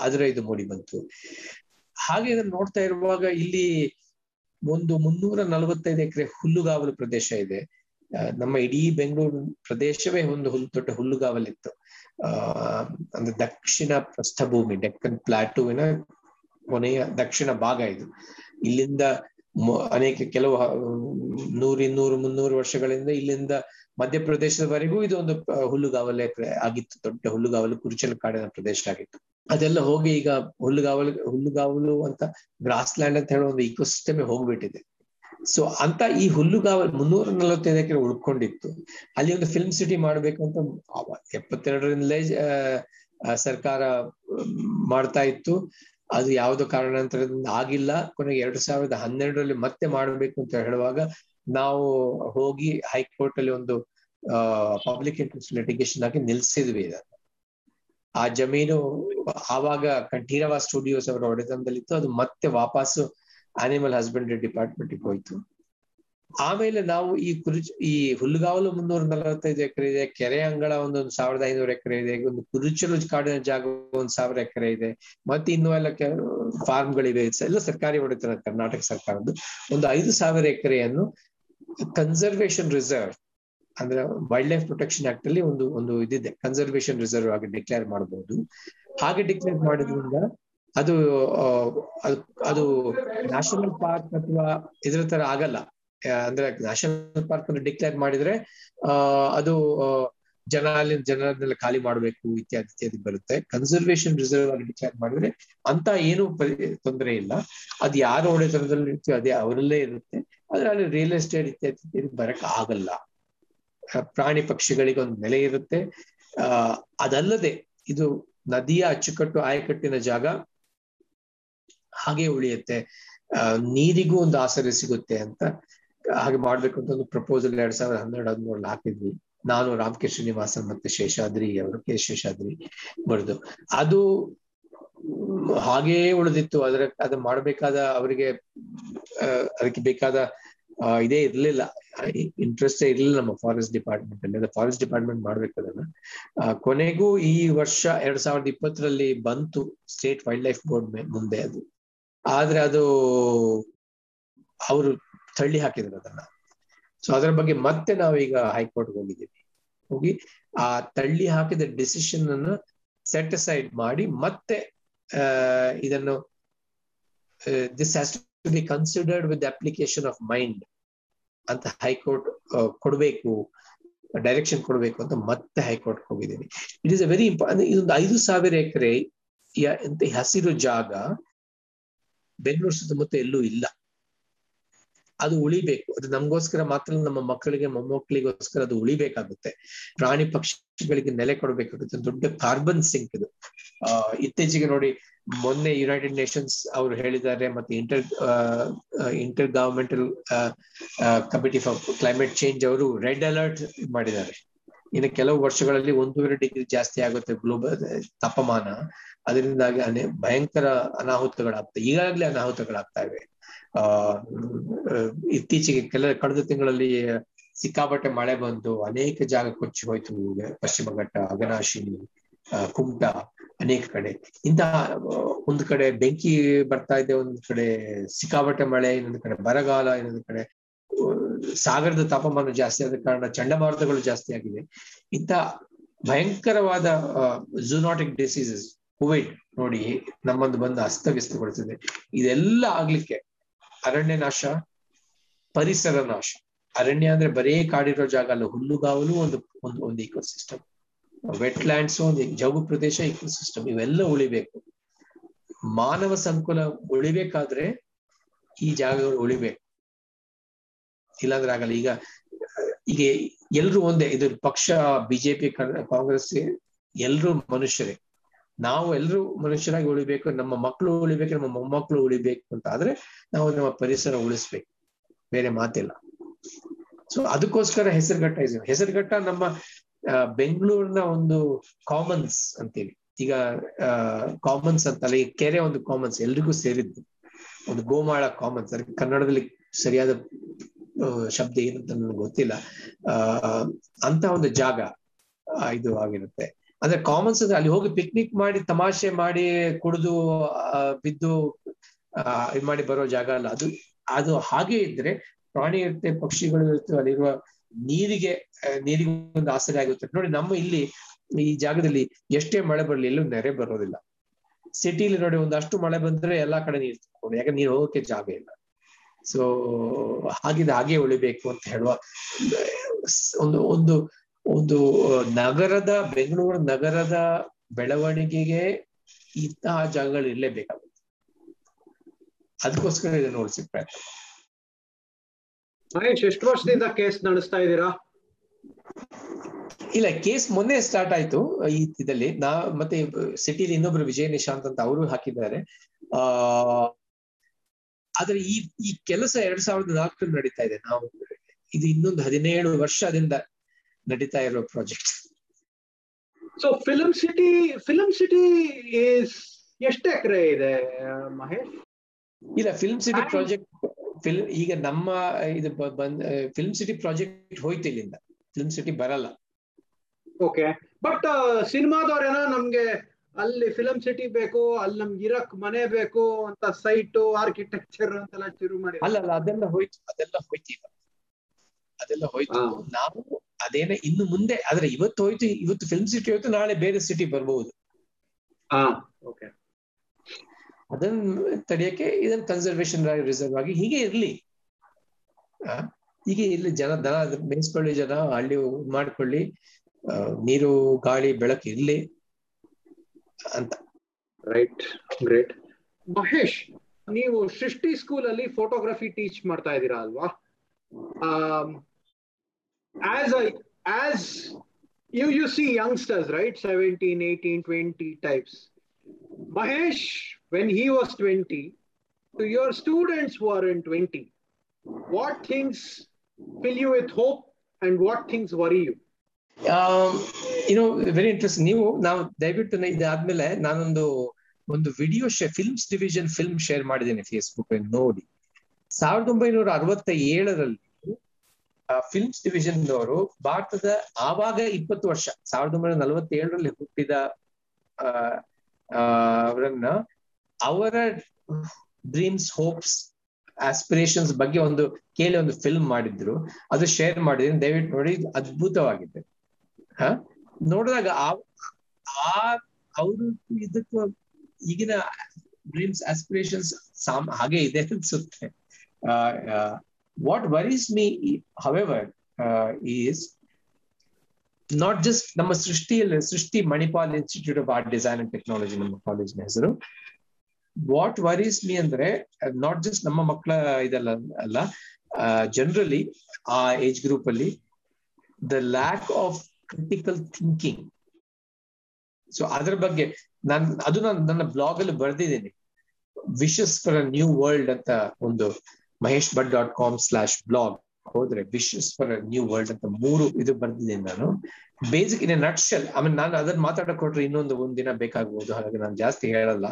ಅದರ ಇದು ಮೂಡಿ ಬಂತು. ಹಾಗೆ ಇದನ್ನ ನೋಡ್ತಾ ಇರುವಾಗ ಇಲ್ಲಿ ಒಂದು ಮುನ್ನೂರ ನಲವತ್ತೈದು ಎಕರೆ ಹುಲ್ಲುಗಾವಲು ಪ್ರದೇಶ ಇದೆ. ನಮ್ಮ ಇಡೀ ಬೆಂಗಳೂರು ಪ್ರದೇಶವೇ ಒಂದು ಹುಲ್ಲು ದೊಡ್ಡ ಹುಲ್ಲುಗಾವಲಿತ್ತು. ಆ, ಅಂದ್ರೆ ದಕ್ಷಿಣ ಪ್ರಸ್ಥಭೂಮಿ, ಡೆಕ್ಕನ್ ಪ್ಲಾಟೂವಿನ ಕೊನೆಯ ದಕ್ಷಿಣ ಭಾಗ ಇದು. ಇಲ್ಲಿಂದ ಅನೇಕ ಕೆಲವು ನೂರ ಇನ್ನೂರು ಮುನ್ನೂರು ವರ್ಷಗಳಿಂದ ಇಲ್ಲಿಂದ ಮಧ್ಯಪ್ರದೇಶದವರೆಗೂ ಇದು ಒಂದು ಹುಲ್ಲುಗಾವಲೆ ಆಗಿತ್ತು, ದೊಡ್ಡ ಹುಲ್ಲುಗಾವಲು, ಕುರುಚಲು ಕಾಡಿನ ಪ್ರದೇಶ ಆಗಿತ್ತು. ಅದೆಲ್ಲ ಹೋಗಿ ಈಗ ಹುಲ್ಲುಗಾವಲು ಹುಲ್ಲುಗಾವಲು ಅಂತ ಗ್ರಾಸ್ ಲ್ಯಾಂಡ್ ಅಂತ ಹೇಳೋ ಒಂದು ಇಕೋಸಿಸ್ಟಮೇ ಹೋಗ್ಬಿಟ್ಟಿದೆ. ಸೊ ಅಂತ ಈ ಹುಲ್ಲುಗಾವಲು ಮುನ್ನೂರ ನಲವತ್ತೈದು ಎಕರೆ ಉಳ್ಕೊಂಡಿತ್ತು. ಅಲ್ಲಿ ಒಂದು ಫಿಲ್ಮ್ ಸಿಟಿ ಮಾಡ್ಬೇಕು ಅಂತ ಎಪ್ಪತ್ತೆರಡರಿಂದಲೇ ಸರ್ಕಾರ ಮಾಡ್ತಾ ಇತ್ತು. ಅದು ಯಾವುದೋ ಕಾರಣಾಂತರದಿಂದ ಆಗಿಲ್ಲ. ಕೊನೆಗೆ ಎರಡ್ ಸಾವಿರದ ಹನ್ನೆರಡರಲ್ಲಿ ಮತ್ತೆ ಮಾಡಬೇಕು ಅಂತ ಹೇಳುವಾಗ ನಾವು ಹೋಗಿ ಹೈಕೋರ್ಟ್ ಅಲ್ಲಿ ಒಂದು ಪಬ್ಲಿಕ್ ಇಂಟ್ರೆಸ್ಟ್ ಲಿಟಿಗೇಷನ್ ಆಗಿ ನಿಲ್ಸಿದ್ವಿ ಆ ಜಮೀನು ಆವಾಗ ಕಂಠೀರವ ಸ್ಟುಡಿಯೋಸ್ ಅವರ ಒಡೆತನದಲ್ಲಿತ್ತು. ಅದು ಮತ್ತೆ ವಾಪಸ್ಸು ಆನಿಮಲ್ ಹಸ್ಬೆಂಡ್ರಿ ಡಿಪಾರ್ಟ್ಮೆಂಟ್ಗೆ ಹೋಯ್ತು. ಆಮೇಲೆ ನಾವು ಈ ಕುರುಚ, ಈ ಹುಲ್ಲುಗಾವಲು ಮುನ್ನೂರ ನಲವತ್ತೈದು ಎಕರೆ ಇದೆ, ಕೆರೆ ಅಂಗಳ ಒಂದೊಂದು ಸಾವಿರದ ಐನೂರು ಎಕರೆ ಇದೆ, ಒಂದು ಕುರುಚಲು ಕಾಡಿನ ಜಾಗ ಒಂದ್ ಸಾವಿರ ಎಕರೆ ಇದೆ, ಮತ್ತೆ ಇನ್ನೂ ಎಲ್ಲ ಫಾರ್ಮ್ಗಳಿವೆ. ಎಲ್ಲ ಸರ್ಕಾರಿ ಒಡೆತನ ಕರ್ನಾಟಕ ಸರ್ಕಾರದ್ದು. ಒಂದು ಐದು ಸಾವಿರ ಎಕರೆಯನ್ನು ಕನ್ಸರ್ವೇಶನ್ ರಿಸರ್ವ್ ಅಂದ್ರೆ ವೈಲ್ಡ್ ಲೈಫ್ ಪ್ರೊಟೆಕ್ಷನ್ ಆಕ್ಟ್ ಅಲ್ಲಿ ಒಂದು ಒಂದು ಇದಿದೆ. ಕನ್ಸರ್ವೇಶನ್ ರಿಸರ್ವ್ ಆಗಿ ಡಿಕ್ಲೇರ್ ಮಾಡಬಹುದು ಹಾಗೆ ಡಿಕ್ಲೇರ್ ಮಾಡಿದ್ರಿಂದ ಅದು ಅದು ನ್ಯಾಷನಲ್ ಪಾರ್ಕ್ ಅಥವಾ ಇದ್ರ ತರ ಆಗಲ್ಲ. ಅಂದ್ರೆ ನ್ಯಾಷನಲ್ ಪಾರ್ಕ್ ಅನ್ನು ಡಿಕ್ಲೇರ್ ಮಾಡಿದ್ರೆ, ಆ, ಅದು ಜನ ಅಲ್ಲಿ ಜನರನ್ನೆಲ್ಲ ಖಾಲಿ ಮಾಡಬೇಕು ಇತ್ಯಾದಿ ಇತ್ಯಾದಿ ಬರುತ್ತೆ. ಕನ್ಸರ್ವೇಷನ್ ರಿಸರ್ವ್ ಆಗಿ ಡಿಕ್ಲೇರ್ ಮಾಡಿದ್ರೆ ಅಂತ ಏನು ತೊಂದರೆ ಇಲ್ಲ. ಅದು ಯಾರು ಒಡೆತನದಲ್ಲಿ ಇರ್ತೀವಿ ಅದೇ ಅವರಲ್ಲೇ ಇರುತ್ತೆ. ಆದ್ರೆ ಅಲ್ಲಿ ರಿಯಲ್ ಎಸ್ಟೇಟ್ ಇತ್ಯಾದಿ ಇತ್ಯಾದಿ ಬರಕ್ ಆಗಲ್ಲ. ಪ್ರಾಣಿ ಪಕ್ಷಿಗಳಿಗೆ ಒಂದು ನೆಲೆ ಇರುತ್ತೆ. ಆ, ಅದಲ್ಲದೆ ಇದು ನದಿಯ ಅಚ್ಚುಕಟ್ಟು, ಆಯಕಟ್ಟಿನ ಜಾಗ ಹಾಗೆ ಉಳಿಯುತ್ತೆ. ನೀರಿಗೂ ಒಂದು ಆಸರೆ ಸಿಗುತ್ತೆ ಅಂತ ಹಾಗೆ ಮಾಡ್ಬೇಕು ಅಂತ ಒಂದು ಪ್ರಪೋಸಲ್ ಎರಡ್ ಸಾವಿರದ ಹನ್ನೆರಡು ಹದಿಮೂರಲ್ಲಿ ಹಾಕಿದ್ವಿ. ನಾನು ರಾಮಕೃಷ್ಣ ಶ್ರೀನಿವಾಸನ್ ಮತ್ತೆ ಶೇಷಾದ್ರಿ, ಅವರು ಕೆ ಶೇಷಾದ್ರಿ ಬರೆದು. ಅದು ಹಾಗೇ ಉಳಿದಿತ್ತು. ಅದರ ಅದು ಮಾಡಬೇಕಾದ ಅವರಿಗೆ ಅದಕ್ಕೆ ಬೇಕಾದ ಇದೇ ಇರ್ಲಿಲ್ಲ. ಇಂಟ್ರೆಸ್ಟ್ ಇರ್ಲಿಲ್ಲ ನಮ್ಮ ಫಾರೆಸ್ಟ್ ಡಿಪಾರ್ಟ್ಮೆಂಟ್ ಅಲ್ಲಿ. ಫಾರೆಸ್ಟ್ ಡಿಪಾರ್ಟ್ಮೆಂಟ್ ಮಾಡ್ಬೇಕು ಅದನ್ನ. ಕೊನೆಗೂ ಈ ವರ್ಷ ಎರಡ್ ಸಾವಿರದ ಇಪ್ಪತ್ತರಲ್ಲಿ ಬಂತು ಸ್ಟೇಟ್ ವೈಲ್ಡ್ ಲೈಫ್ ಬೋರ್ಡ್ ಮುಂದೆ ಅದು. ಆದ್ರೆ ಅದು ಅವರು ತಳ್ಳಿ ಹಾಕಿದ್ರು ಅದನ್ನ. ಸೊ ಅದರ ಬಗ್ಗೆ ಮತ್ತೆ ನಾವೀಗ ಹೈಕೋರ್ಟ್ ಹೋಗಿದ್ದೀವಿ. ಹೋಗಿ ಆ ತಳ್ಳಿ ಹಾಕಿದ ಡಿಸಿಷನ್ ಅನ್ನು ಸೆಟ್ ಅಸೈಡ್ ಮಾಡಿ ಮತ್ತೆ ಇದನ್ನು this has to be considered with application of mind ಅಂತ ಹೈಕೋರ್ಟ್ ಕೊಡಬೇಕು ಡೈರೆಕ್ಷನ್ ಕೊಡಬೇಕು ಅಂತ ಮತ್ತೆ ಹೈಕೋರ್ಟ್ ಹೋಗಿದ್ದೀನಿ it is a very important ಇದೊಂದು ಐದು ಸಾವಿರ ಎಕರೆ ಹಸಿರು ಜಾಗ, ಬೆಂಗಳೂರು ಸುತ್ತಮುತ್ತ ಎಲ್ಲೂ ಇಲ್ಲ. ಅದು ಉಳಿಬೇಕು. ಅದು ನಮಗೋಸ್ಕರ ಮಾತ್ರ ನಮ್ಮ ಮಕ್ಕಳಿಗೆ, ಮೊಮ್ಮಕ್ಕಳಿಗೋಸ್ಕರ ಅದು ಉಳಿಬೇಕಾಗುತ್ತೆ. ಪ್ರಾಣಿ ಪಕ್ಷಿಗಳಿಗೆ ನೆಲೆ ಕೊಡಬೇಕಾಗುತ್ತೆ ದೊಡ್ಡ ಕಾರ್ಬನ್ ಸಿಂಕ್ ಇದು. ಆ, ಇತ್ತೀಚೆಗೆ ನೋಡಿ, ಮೊನ್ನೆ ಯುನೈಟೆಡ್ ನೇಷನ್ಸ್ ಅವರು ಹೇಳಿದ್ದಾರೆ, ಮತ್ತೆ inter inter governmental committee for climate change ಅವರು ರೆಡ್ ಅಲರ್ಟ್ ಮಾಡಿದ್ದಾರೆ. ಇನ್ನು ಕೆಲವು ವರ್ಷಗಳಲ್ಲಿ ಒಂದೂವರೆ ಡಿಗ್ರಿ ಜಾಸ್ತಿ ಆಗುತ್ತೆ ಗ್ಲೋಬಲ್ ತಾಪಮಾನ. ಅದರಿಂದಾಗಿ ಭಯಂಕರ ಅನಾಹುತಗಳಾಗ್ತವೆ ಈಗಾಗಲೇ ಅನಾಹುತಗಳಾಗ್ತಾ ಇವೆ. ಆ ಇತ್ತೀಚೆಗೆ ಕೆಲ, ಕಳೆದ ತಿಂಗಳಲ್ಲಿ ಸಿಕ್ಕಾಪಟ್ಟೆ ಮಳೆ ಬಂದು ಅನೇಕ ಜಾಗ ಕೊಚ್ಚಿ ಹೋಯ್ತು ಪಶ್ಚಿಮ ಘಟ್ಟ ಅಗನಾಶಿನಿ ಕುಮಟ ಅನೇಕ ಕಡೆ. ಇಂತಹ, ಒಂದು ಕಡೆ ಬೆಂಕಿ ಬರ್ತಾ ಇದೆ, ಒಂದು ಕಡೆ ಸಿಕ್ಕಾಪಟ್ಟೆ ಮಳೆ, ಇನ್ನೊಂದು ಕಡೆ ಬರಗಾಲ, ಇನ್ನೊಂದು ಕಡೆ ಸಾಗರದ ತಾಪಮಾನ ಜಾಸ್ತಿ ಆದ ಕಾರಣ ಚಂಡಮಾರುತಗಳು ಜಾಸ್ತಿ ಆಗಿದೆ. ಇಂಥ ಭಯಂಕರವಾದ ಝೂನಾಟಿಕ್ ಡಿಸೀಸಸ್ ಕೋವಿಡ್ ನೋಡಿ ನಮ್ಮನ್ನು ಬಂದು ಅಸ್ತವ್ಯಸ್ತಗೊಳಿಸಿದೆ. ಇದೆಲ್ಲ ಆಗ್ಲಿಕ್ಕೆ ಅರಣ್ಯ ನಾಶ, ಪರಿಸರ ನಾಶ. ಅರಣ್ಯ ಅಂದ್ರೆ ಬರೇ ಕಾಡಿರೋ ಜಾಗ ಅಲ್ಲ, ಹುಲ್ಲುಗಾವಲು ಒಂದು ಒಂದು ಒಂದು ಇಕೋಸಿಸ್ಟಮ್ ವೆಟ್ ಲ್ಯಾಂಡ್ಸ್ ಒಂದು ಜೌಗು ಪ್ರದೇಶ ಇಕೋಸಿಸ್ಟಮ್ ಇವೆಲ್ಲ ಉಳಿಬೇಕು. ಮಾನವ ಸಂಕುಲ ಉಳಿಬೇಕಾದ್ರೆ ಈ ಜಾಗಗಳು ಉಳಿಬೇಕು. ಇಲ್ಲಾಂದ್ರೆ ಆಗಲ್ಲ. ಈಗ ಈಗ ಎಲ್ರು ಒಂದೇ, ಇದು ಪಕ್ಷ, ಬಿಜೆಪಿ, ಕಾಂಗ್ರೆಸ್, ಎಲ್ರು ಮನುಷ್ಯರೇ. ನಾವು ಎಲ್ಲರೂ ಮನುಷ್ಯರಾಗಿ ಉಳಿಬೇಕು, ನಮ್ಮ ಮಕ್ಕಳು ಉಳಿಬೇಕು, ನಮ್ಮ ಮೊಮ್ಮಕ್ಕಳು ಉಳಿಬೇಕು ಅಂತ ಆದ್ರೆ ನಾವು ನಮ್ಮ ಪರಿಸರ ಉಳಿಸ್ಬೇಕು. ಬೇರೆ ಮಾತಿಲ್ಲ. ಸೊ ಅದಕ್ಕೋಸ್ಕರ ಹೆಸರುಘಟ್ಟ ಇದೆ ಹೆಸರುಘಟ್ಟ ನಮ್ಮ ಬೆಂಗಳೂರಿನ ಒಂದು ಕಾಮನ್ಸ್ ಅಂತೀವಿ. ಈಗ ಕಾಮನ್ಸ್ ಅಂತಲ್ಲ, ಈ ಕೆರೆ ಒಂದು ಕಾಮನ್ಸ್ ಎಲ್ರಿಗೂ ಸೇರಿದ್ದು. ಒಂದು ಗೋಮಾಳ ಕಾಮನ್ಸ್ ಅದಕ್ಕೆ ಕನ್ನಡದಲ್ಲಿ ಸರಿಯಾದ ಶಬ್ದ ಏನಂತ ನನಗೆ ಗೊತ್ತಿಲ್ಲ. ಆ ಅಂತ ಒಂದು ಜಾಗ ಇದು ಆಗಿರುತ್ತೆ. ಅಂದ್ರೆ ಕಾಮನ್ಸ್ ಅಂದ್ರೆ ಅಲ್ಲಿ ಹೋಗಿ ಪಿಕ್ನಿಕ್ ಮಾಡಿ ತಮಾಷೆ ಮಾಡಿ ಕುಡಿದು ಬಿದ್ದು ಇದು ಮಾಡಿ ಬರೋ ಜಾಗ ಅಲ್ಲ. ಅದು ಅದು ಹಾಗೆ ಇದ್ರೆ ಪ್ರಾಣಿ ಇರುತ್ತೆ ಪಕ್ಷಿಗಳು ಇರುತ್ತೆ ಅಲ್ಲಿರುವ ನೀರಿಗೆ ನೀರಿಗೆ ಒಂದು ಆಸರೆ ಆಗುತ್ತೆ. ನೋಡಿ, ನಮ್ಮ ಇಲ್ಲಿ ಈ ಜಾಗದಲ್ಲಿ ಎಷ್ಟೇ ಮಳೆ ಬರಲಿ, ಎಲ್ಲೂ ನೆರೆ ಬರೋದಿಲ್ಲ. ಸಿಟಿಲಿ ನೋಡಿ, ಒಂದಷ್ಟು ಮಳೆ ಬಂದ್ರೆ ಎಲ್ಲಾ ಕಡೆ ನೀರು ತುಂಬಿಕೊಂಡು, ಯಾಕಂದ್ರೆ ನೀರು ಹೋಗೋಕೆ ಜಾಗ ಇಲ್ಲ. ಸೊ ಹಾಗಿದ ಹಾಗೆ ಉಳಿಬೇಕು ಅಂತ ಹೇಳುವ, ಒಂದು ಒಂದು ಒಂದು ನಗರದ ಬೆಂಗಳೂರು ನಗರದ ಬೆಳವಣಿಗೆಗೆ ಇಂತಹ ಜಾಗಗಳು ಇರಲೇಬೇಕಾಗುತ್ತೆ. ಅದಕ್ಕೋಸ್ಕರ ಇದನ್ನು ನೋಡ್ಸಿ ಪ್ರಯತ್ನ
ಮಹೇಶ್ ಎಷ್ಟು ವರ್ಷದಿಂದ ಕೇಸ್ ನಡೆಸ್ತಾ ಇದ್ದೀರಾ?
ಇಲ್ಲ ಕೇಸ್ ಮೊನ್ನೆ ಸ್ಟಾರ್ಟ್ ಆಯ್ತು ಈ ಇದಲ್ಲಿ ನಾ ಮತ್ತೆ ಸಿಟಿಲಿ ಇನ್ನೊಬ್ರು ವಿಜಯ ನಿಶಾಂತ್ ಅಂತ ಅವರು ಹಾಕಿದ್ದಾರೆ. ಆ ಆದ್ರೆ ಈ ಈ ಕೆಲಸ ಎರಡ್ ಸಾವಿರದ ನಾಲ್ಕರಲ್ಲಿ ನಡೀತಾ ಇದೆ. ನಾವು ಇದು ಇನ್ನೊಂದು ಹದಿನೇಳು ವರ್ಷದಿಂದ ನಡೀತಾ ಇರೋ project
so film city film city is ಎಷ್ಟು ಎಕರೆ ಇದೆ ಮಹೇಶ್?
ಇಲ್ಲ ಫಿಲ್ಮ್ ಸಿಟಿ ಪ್ರಾಜೆಕ್ಟ್ ಫಿಲ್ಮ್ ಈಗ ನಮ್ಮ ಇದು ಬಂದ್ ಫಿಲ್ಮ್ ಸಿಟಿ ಪ್ರಾಜೆಕ್ಟ್ ಹೋಯ್ತು ಇಲ್ಲಿಂದ ಫಿಲ್ಮ್ ಸಿಟಿ ಬರಲ್ಲ
ಓಕೆ ಬಟ್ ಸಿನಿಮಾದವ್ರೇನ ನಮ್ಗೆ ಅಲ್ಲಿ ಫಿಲಂ ಸಿಟಿ ಬೇಕು ಅಲ್ಲಿ ನಮ್ಗೆ ಇರಕ್ ಮನೆ ಬೇಕು ಅಂತ ಸೈಟ್ ಆರ್ಕಿಟೆಕ್ಚರ್ ಅಂತೆಲ್ಲ ಶುರು ಮಾಡಿ
ಅಲ್ಲ ಅಲ್ಲ ಅದೆಲ್ಲ ಹೋಯ್ತು ಅದೆಲ್ಲ ಹೋಯ್ತು ಈಗ ಅದೆಲ್ಲ ಹೋಯ್ತು. ನಾವು ಅದೇನ ಇನ್ನು ಮುಂದೆ ಆದ್ರೆ ಇವತ್ತು ಹೋಯ್ತು ಇವತ್ತು ಫಿಲ್ಮ್ ಸಿಟಿ ಹೋಯ್ತು ನಾಳೆ ಬೇರೆ ಸಿಟಿ ಬರಬಹುದು
ಹಾ ಓಕೆ.
ಅದನ್ನ ತಡೆಯಕ್ಕೆ ಇದನ್ನ ಕನ್ಸರ್ವೇಶನ್ ರಿಸರ್ವ್ ಆಗಿ ಹೀಗೆ ಇರ್ಲಿ. ಆ, ಹೀಗೆ ಇರ್ಲಿ ಜನ ದನ ಮೇಯಿಸ್ಕೊಳ್ಳಿ ಜನ ಹಳ್ಳಿ ಮಾಡ್ಕೊಳ್ಳಿ ಆ, ನೀರು ಗಾಳಿ ಬೆಳಕು ಇರ್ಲಿ ಅಂತ.
Right great. ಮಹೇಶ್ ನೀವು ಸೃಷ್ಟಿ ಸ್ಕೂಲ್ ಅಲ್ಲಿ ಫೋಟೋಗ್ರಫಿ ಟೀಚ್ ಮಾಡ್ತಾ ಇದ್ದೀರಾ ಅಲ್ವಾ? As as you you see youngsters right seventeen eighteen twenty types Mahesh when he was twenty two your students who are in 20 what things fill you with hope and what things worry you?
ಏನೋ very interest ನೀವು ನಾವು ದಯವಿಟ್ಟು ನ- ಇದಾದ್ಮೇಲೆ ನಾನೊಂದು, ಒಂದು video ಶೇ films division film share ಮಾಡಿದ್ದೇನೆ ಫೇಸ್ಬುಕ್ ನೋಡಿ. ಸಾವಿರದ ಒಂಬೈನೂರ ಅರವತ್ತ ಏಳರಲ್ಲಿ ಫಿಲ್ಮ್ಸ್ ಡಿವಿಷನ್ ಅವರು ಭಾರತದ ಆವಾಗ ಇಪ್ಪತ್ತು ವರ್ಷ ಸಾವಿರದ ಒಂಬೈನೂರ ನಲವತ್ತೇಳರಲ್ಲಿ ಹುಟ್ಟಿದ ಆ, ಆ, ಅವರನ್ನ ಅವರ ಡ್ರೀಮ್ಸ್ ಹೋಪ್ಸ್ ಆಸ್ಪಿರೇಷನ್ಸ್ ಬಗ್ಗೆ ಒಂದು ಕೇಳಿ ಒಂದು ಫಿಲ್ಮ್ ಮಾಡಿದ್ರು. ಅದು ಶೇರ್ ಮಾಡಿದ್ರು. ದಯವಿಟ್ಟು ನೋಡಿ ಅದ್ಭುತವಾಗಿದೆ. ಹ? ನೋಡಿದಾಗ ಆ ಆ ಅವರು ಇದಕ್ಕೂ ಈಗಿನ ಡ್ರೀಮ್ಸ್ ಆಸ್ಪಿರೇಷನ್ಸ್ ಸಾಮ್ ಹಾಗೆ ಇದೆ ಅನ್ಸುತ್ತೆ. What me, me uh, is not just ನಮ್ಮ ಸೃಷ್ಟಿಯಲ್ಲಿ ಸೃಷ್ಟಿ Manipal institute of art design and technology ನಮ್ಮ ಕಾಲೇಜಿನ ಹೆಸರು. ವಾಟ್ ವರೀಸ್ ಮೀ ಅಂದ್ರೆ ನಾಟ್ ಜಸ್ಟ್ ನಮ್ಮ ಮಕ್ಕಳ ಇದಲ್ಲ ಅಲ್ಲ ಜನರಲಿ ಆ ಏಜ್ ಗ್ರೂಪ್ ಅಲ್ಲಿ the lack of critical thinking so ಅದ್ರ ಬಗ್ಗೆ ನಾನ್ ಅದು ನಾನು ನನ್ನ ಬ್ಲಾಗ್ ಅಲ್ಲಿ ಬರೆದಿದ್ದೀನಿ. Wishes for a new world ಅಂತ ಒಂದು Mahesh dot com slash blog ಹೋದ್ರೆ ವಿಶಸ್ ಫಾರ್ ನ್ಯೂ ವರ್ಲ್ಡ್ ಅಂತ ಮೂರು ಇದು ಬರ್ತಿದ್ದೀನಿ ನಾನು. ಬೇಸಿಕ್ ಇನ್ ನಟ್ಶಲ್ ಆಮೇಲೆ ನಾನು ಅದನ್ನ ಮಾತಾಡಕ್ ಕೊಟ್ರೆ ಇನ್ನೊಂದು ಒಂದ್ ದಿನ ಬೇಕಾಗಬಹುದು ಹಾಗಾಗಿ ನಾನು ಜಾಸ್ತಿ ಹೇಳಲ್ಲ.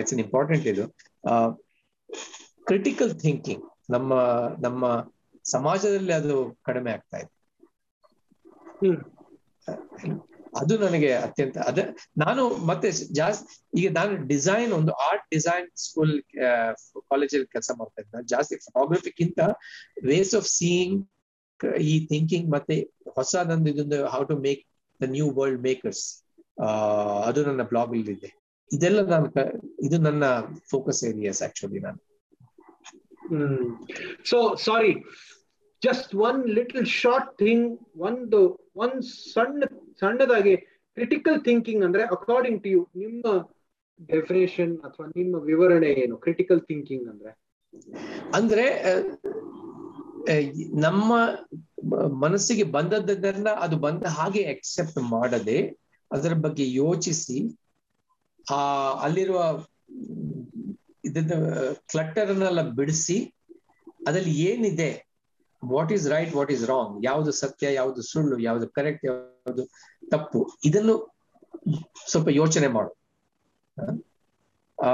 ಇಟ್ಸ್ ಅನ್ ಇಂಪಾರ್ಟೆಂಟ್ ಇದು. ಕ್ರಿಟಿಕಲ್ ಥಿಂಕಿಂಗ್ ನಮ್ಮ ನಮ್ಮ ಸಮಾಜದಲ್ಲಿ ಅದು ಕಡಿಮೆ ಆಗ್ತಾ ಇದೆ. ಅದು ನನಗೆ ಅತ್ಯಂತ, ಅದ ನಾನು ಮತ್ತೆ ಜಾಸ್ತಿ ಈಗ ನಾನು ಡಿಸೈನ್ ಒಂದು ಆರ್ಟ್ ಡಿಸೈನ್ ಸ್ಕೂಲ್ ಕಾಲೇಜಲ್ಲಿ ಕೆಲಸ ಮಾಡ್ತಾ ಇದ್ದೆ. ಜಾಸ್ತಿ ಫೋಟೋಗ್ರಫಿಕ್ಕಿಂತ ವೇಸ್ ಆಫ್ ಸೀಯಿಂಗ್ ಈ ಥಿಂಕಿಂಗ್ ಮತ್ತೆ ಹೊಸ ನಂದು ಇದೊಂದು how to make the new world makers ಅದು ನನ್ನ ಬ್ಲಾಗ್ ಇದೆ. ಇದೆಲ್ಲ ನಾನು ಇದು ನನ್ನ ಫೋಕಸ್ ಏರಿಯಾಸ್ ಆಕ್ಚುಲಿ ನಾನು.
So sorry just one little short thing ಒಂದು, ಒಂದ್ ಸಣ್ಣ ಸಣ್ಣದಾಗಿ ಕ್ರಿಟಿಕಲ್ ಥಿಂಕಿಂಗ್ ಅಂದ್ರೆ ಅಕಾರ್ಡಿಂಗ್ ಟು ಯು ನಿಮ್ಮ ಡೆಫಿನೇಷನ್ ಅಥವಾ ನಿಮ್ಮ ವಿವರಣೆ ಏನು? ಕ್ರಿಟಿಕಲ್ ಥಿಂಕಿಂಗ್ ಅಂದ್ರೆ?
ಅಂದ್ರೆ ನಮ್ಮ ಮನಸ್ಸಿಗೆ ಬಂದದ್ದನ್ನ ಅದು ಬಂದ ಹಾಗೆ ಅಕ್ಸೆಪ್ಟ್ ಮಾಡದೆ, ಅದರ ಬಗ್ಗೆ ಯೋಚಿಸಿ, ಆ, ಅಲ್ಲಿರುವ ಇದನ್ನ ಕ್ಲಟ್ಟರ್ನೆಲ್ಲ ಬಿಡಿಸಿ, ಅದ್ರಲ್ಲಿ ಏನಿದೆ? What is right what is wrong ಯಾವುದು ಸತ್ಯ, ಯಾವುದು ಸುಳ್ಳು, ಯಾವುದು ಕರೆಕ್ಟ್ ಯಾವುದು ತಪ್ಪು. ಇದನ್ನು ಸ್ವಲ್ಪ ಯೋಚನೆ ಮಾಡು. ಆ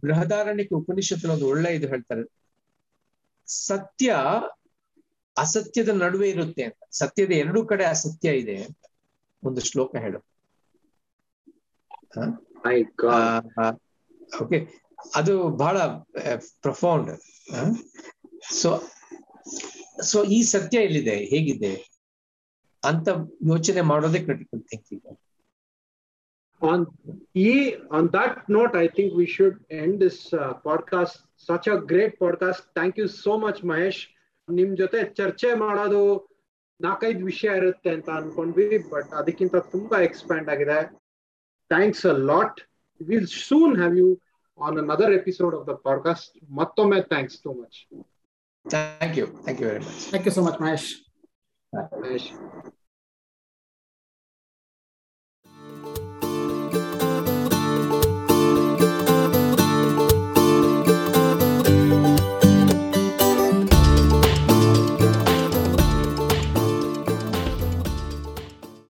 ಬೃಹದಾರಣ್ಯಕ್ಕೆ ಉಪನಿಷತ್ತಿನ ಒಂದು ಒಳ್ಳೆ ಇದು ಹೇಳ್ತಾರೆ. ಸತ್ಯ ಅಸತ್ಯದ ನಡುವೆ ಇರುತ್ತೆ ಅಂತ. ಸತ್ಯದ ಎರಡು ಕಡೆ ಅಸತ್ಯ ಇದೆ ಅಂತ ಒಂದು ಶ್ಲೋಕ ಹೇಳು. ಓಕೆ ಅದು ಬಹಳ ಪ್ರಫೌಂಡ್ ಸೊ ಸೊ ಈ ಸತ್ಯ ಎಲ್ಲಿದೆ? ಹೇಗಿದೆ? ಅಂತ ಯೋಚನೆ ಮಾಡೋದೇ critical thinking
on e on that note i think we should end this uh, podcast. Such a great podcast. Thank you so much mahesh. ನಿಮ್ ಜೊತೆ ಚರ್ಚೆ ಮಾಡೋದು ನಾಲ್ಕೈದು ವಿಷಯ ಇರುತ್ತೆ ಅಂತ ಅನ್ಕೊಂಡ್ವಿ ಬಟ್ ಅದಕ್ಕಿಂತ ತುಂಬಾ ಎಕ್ಸ್ಪ್ಯಾಂಡ್ ಆಗಿದೆ. Thanks a lot will soon have you on another episode of the podcast ಮತ್ತೊಮ್ಮೆ thanks too much
thank you thank you very much
thank you so much Mahesh
Mahesh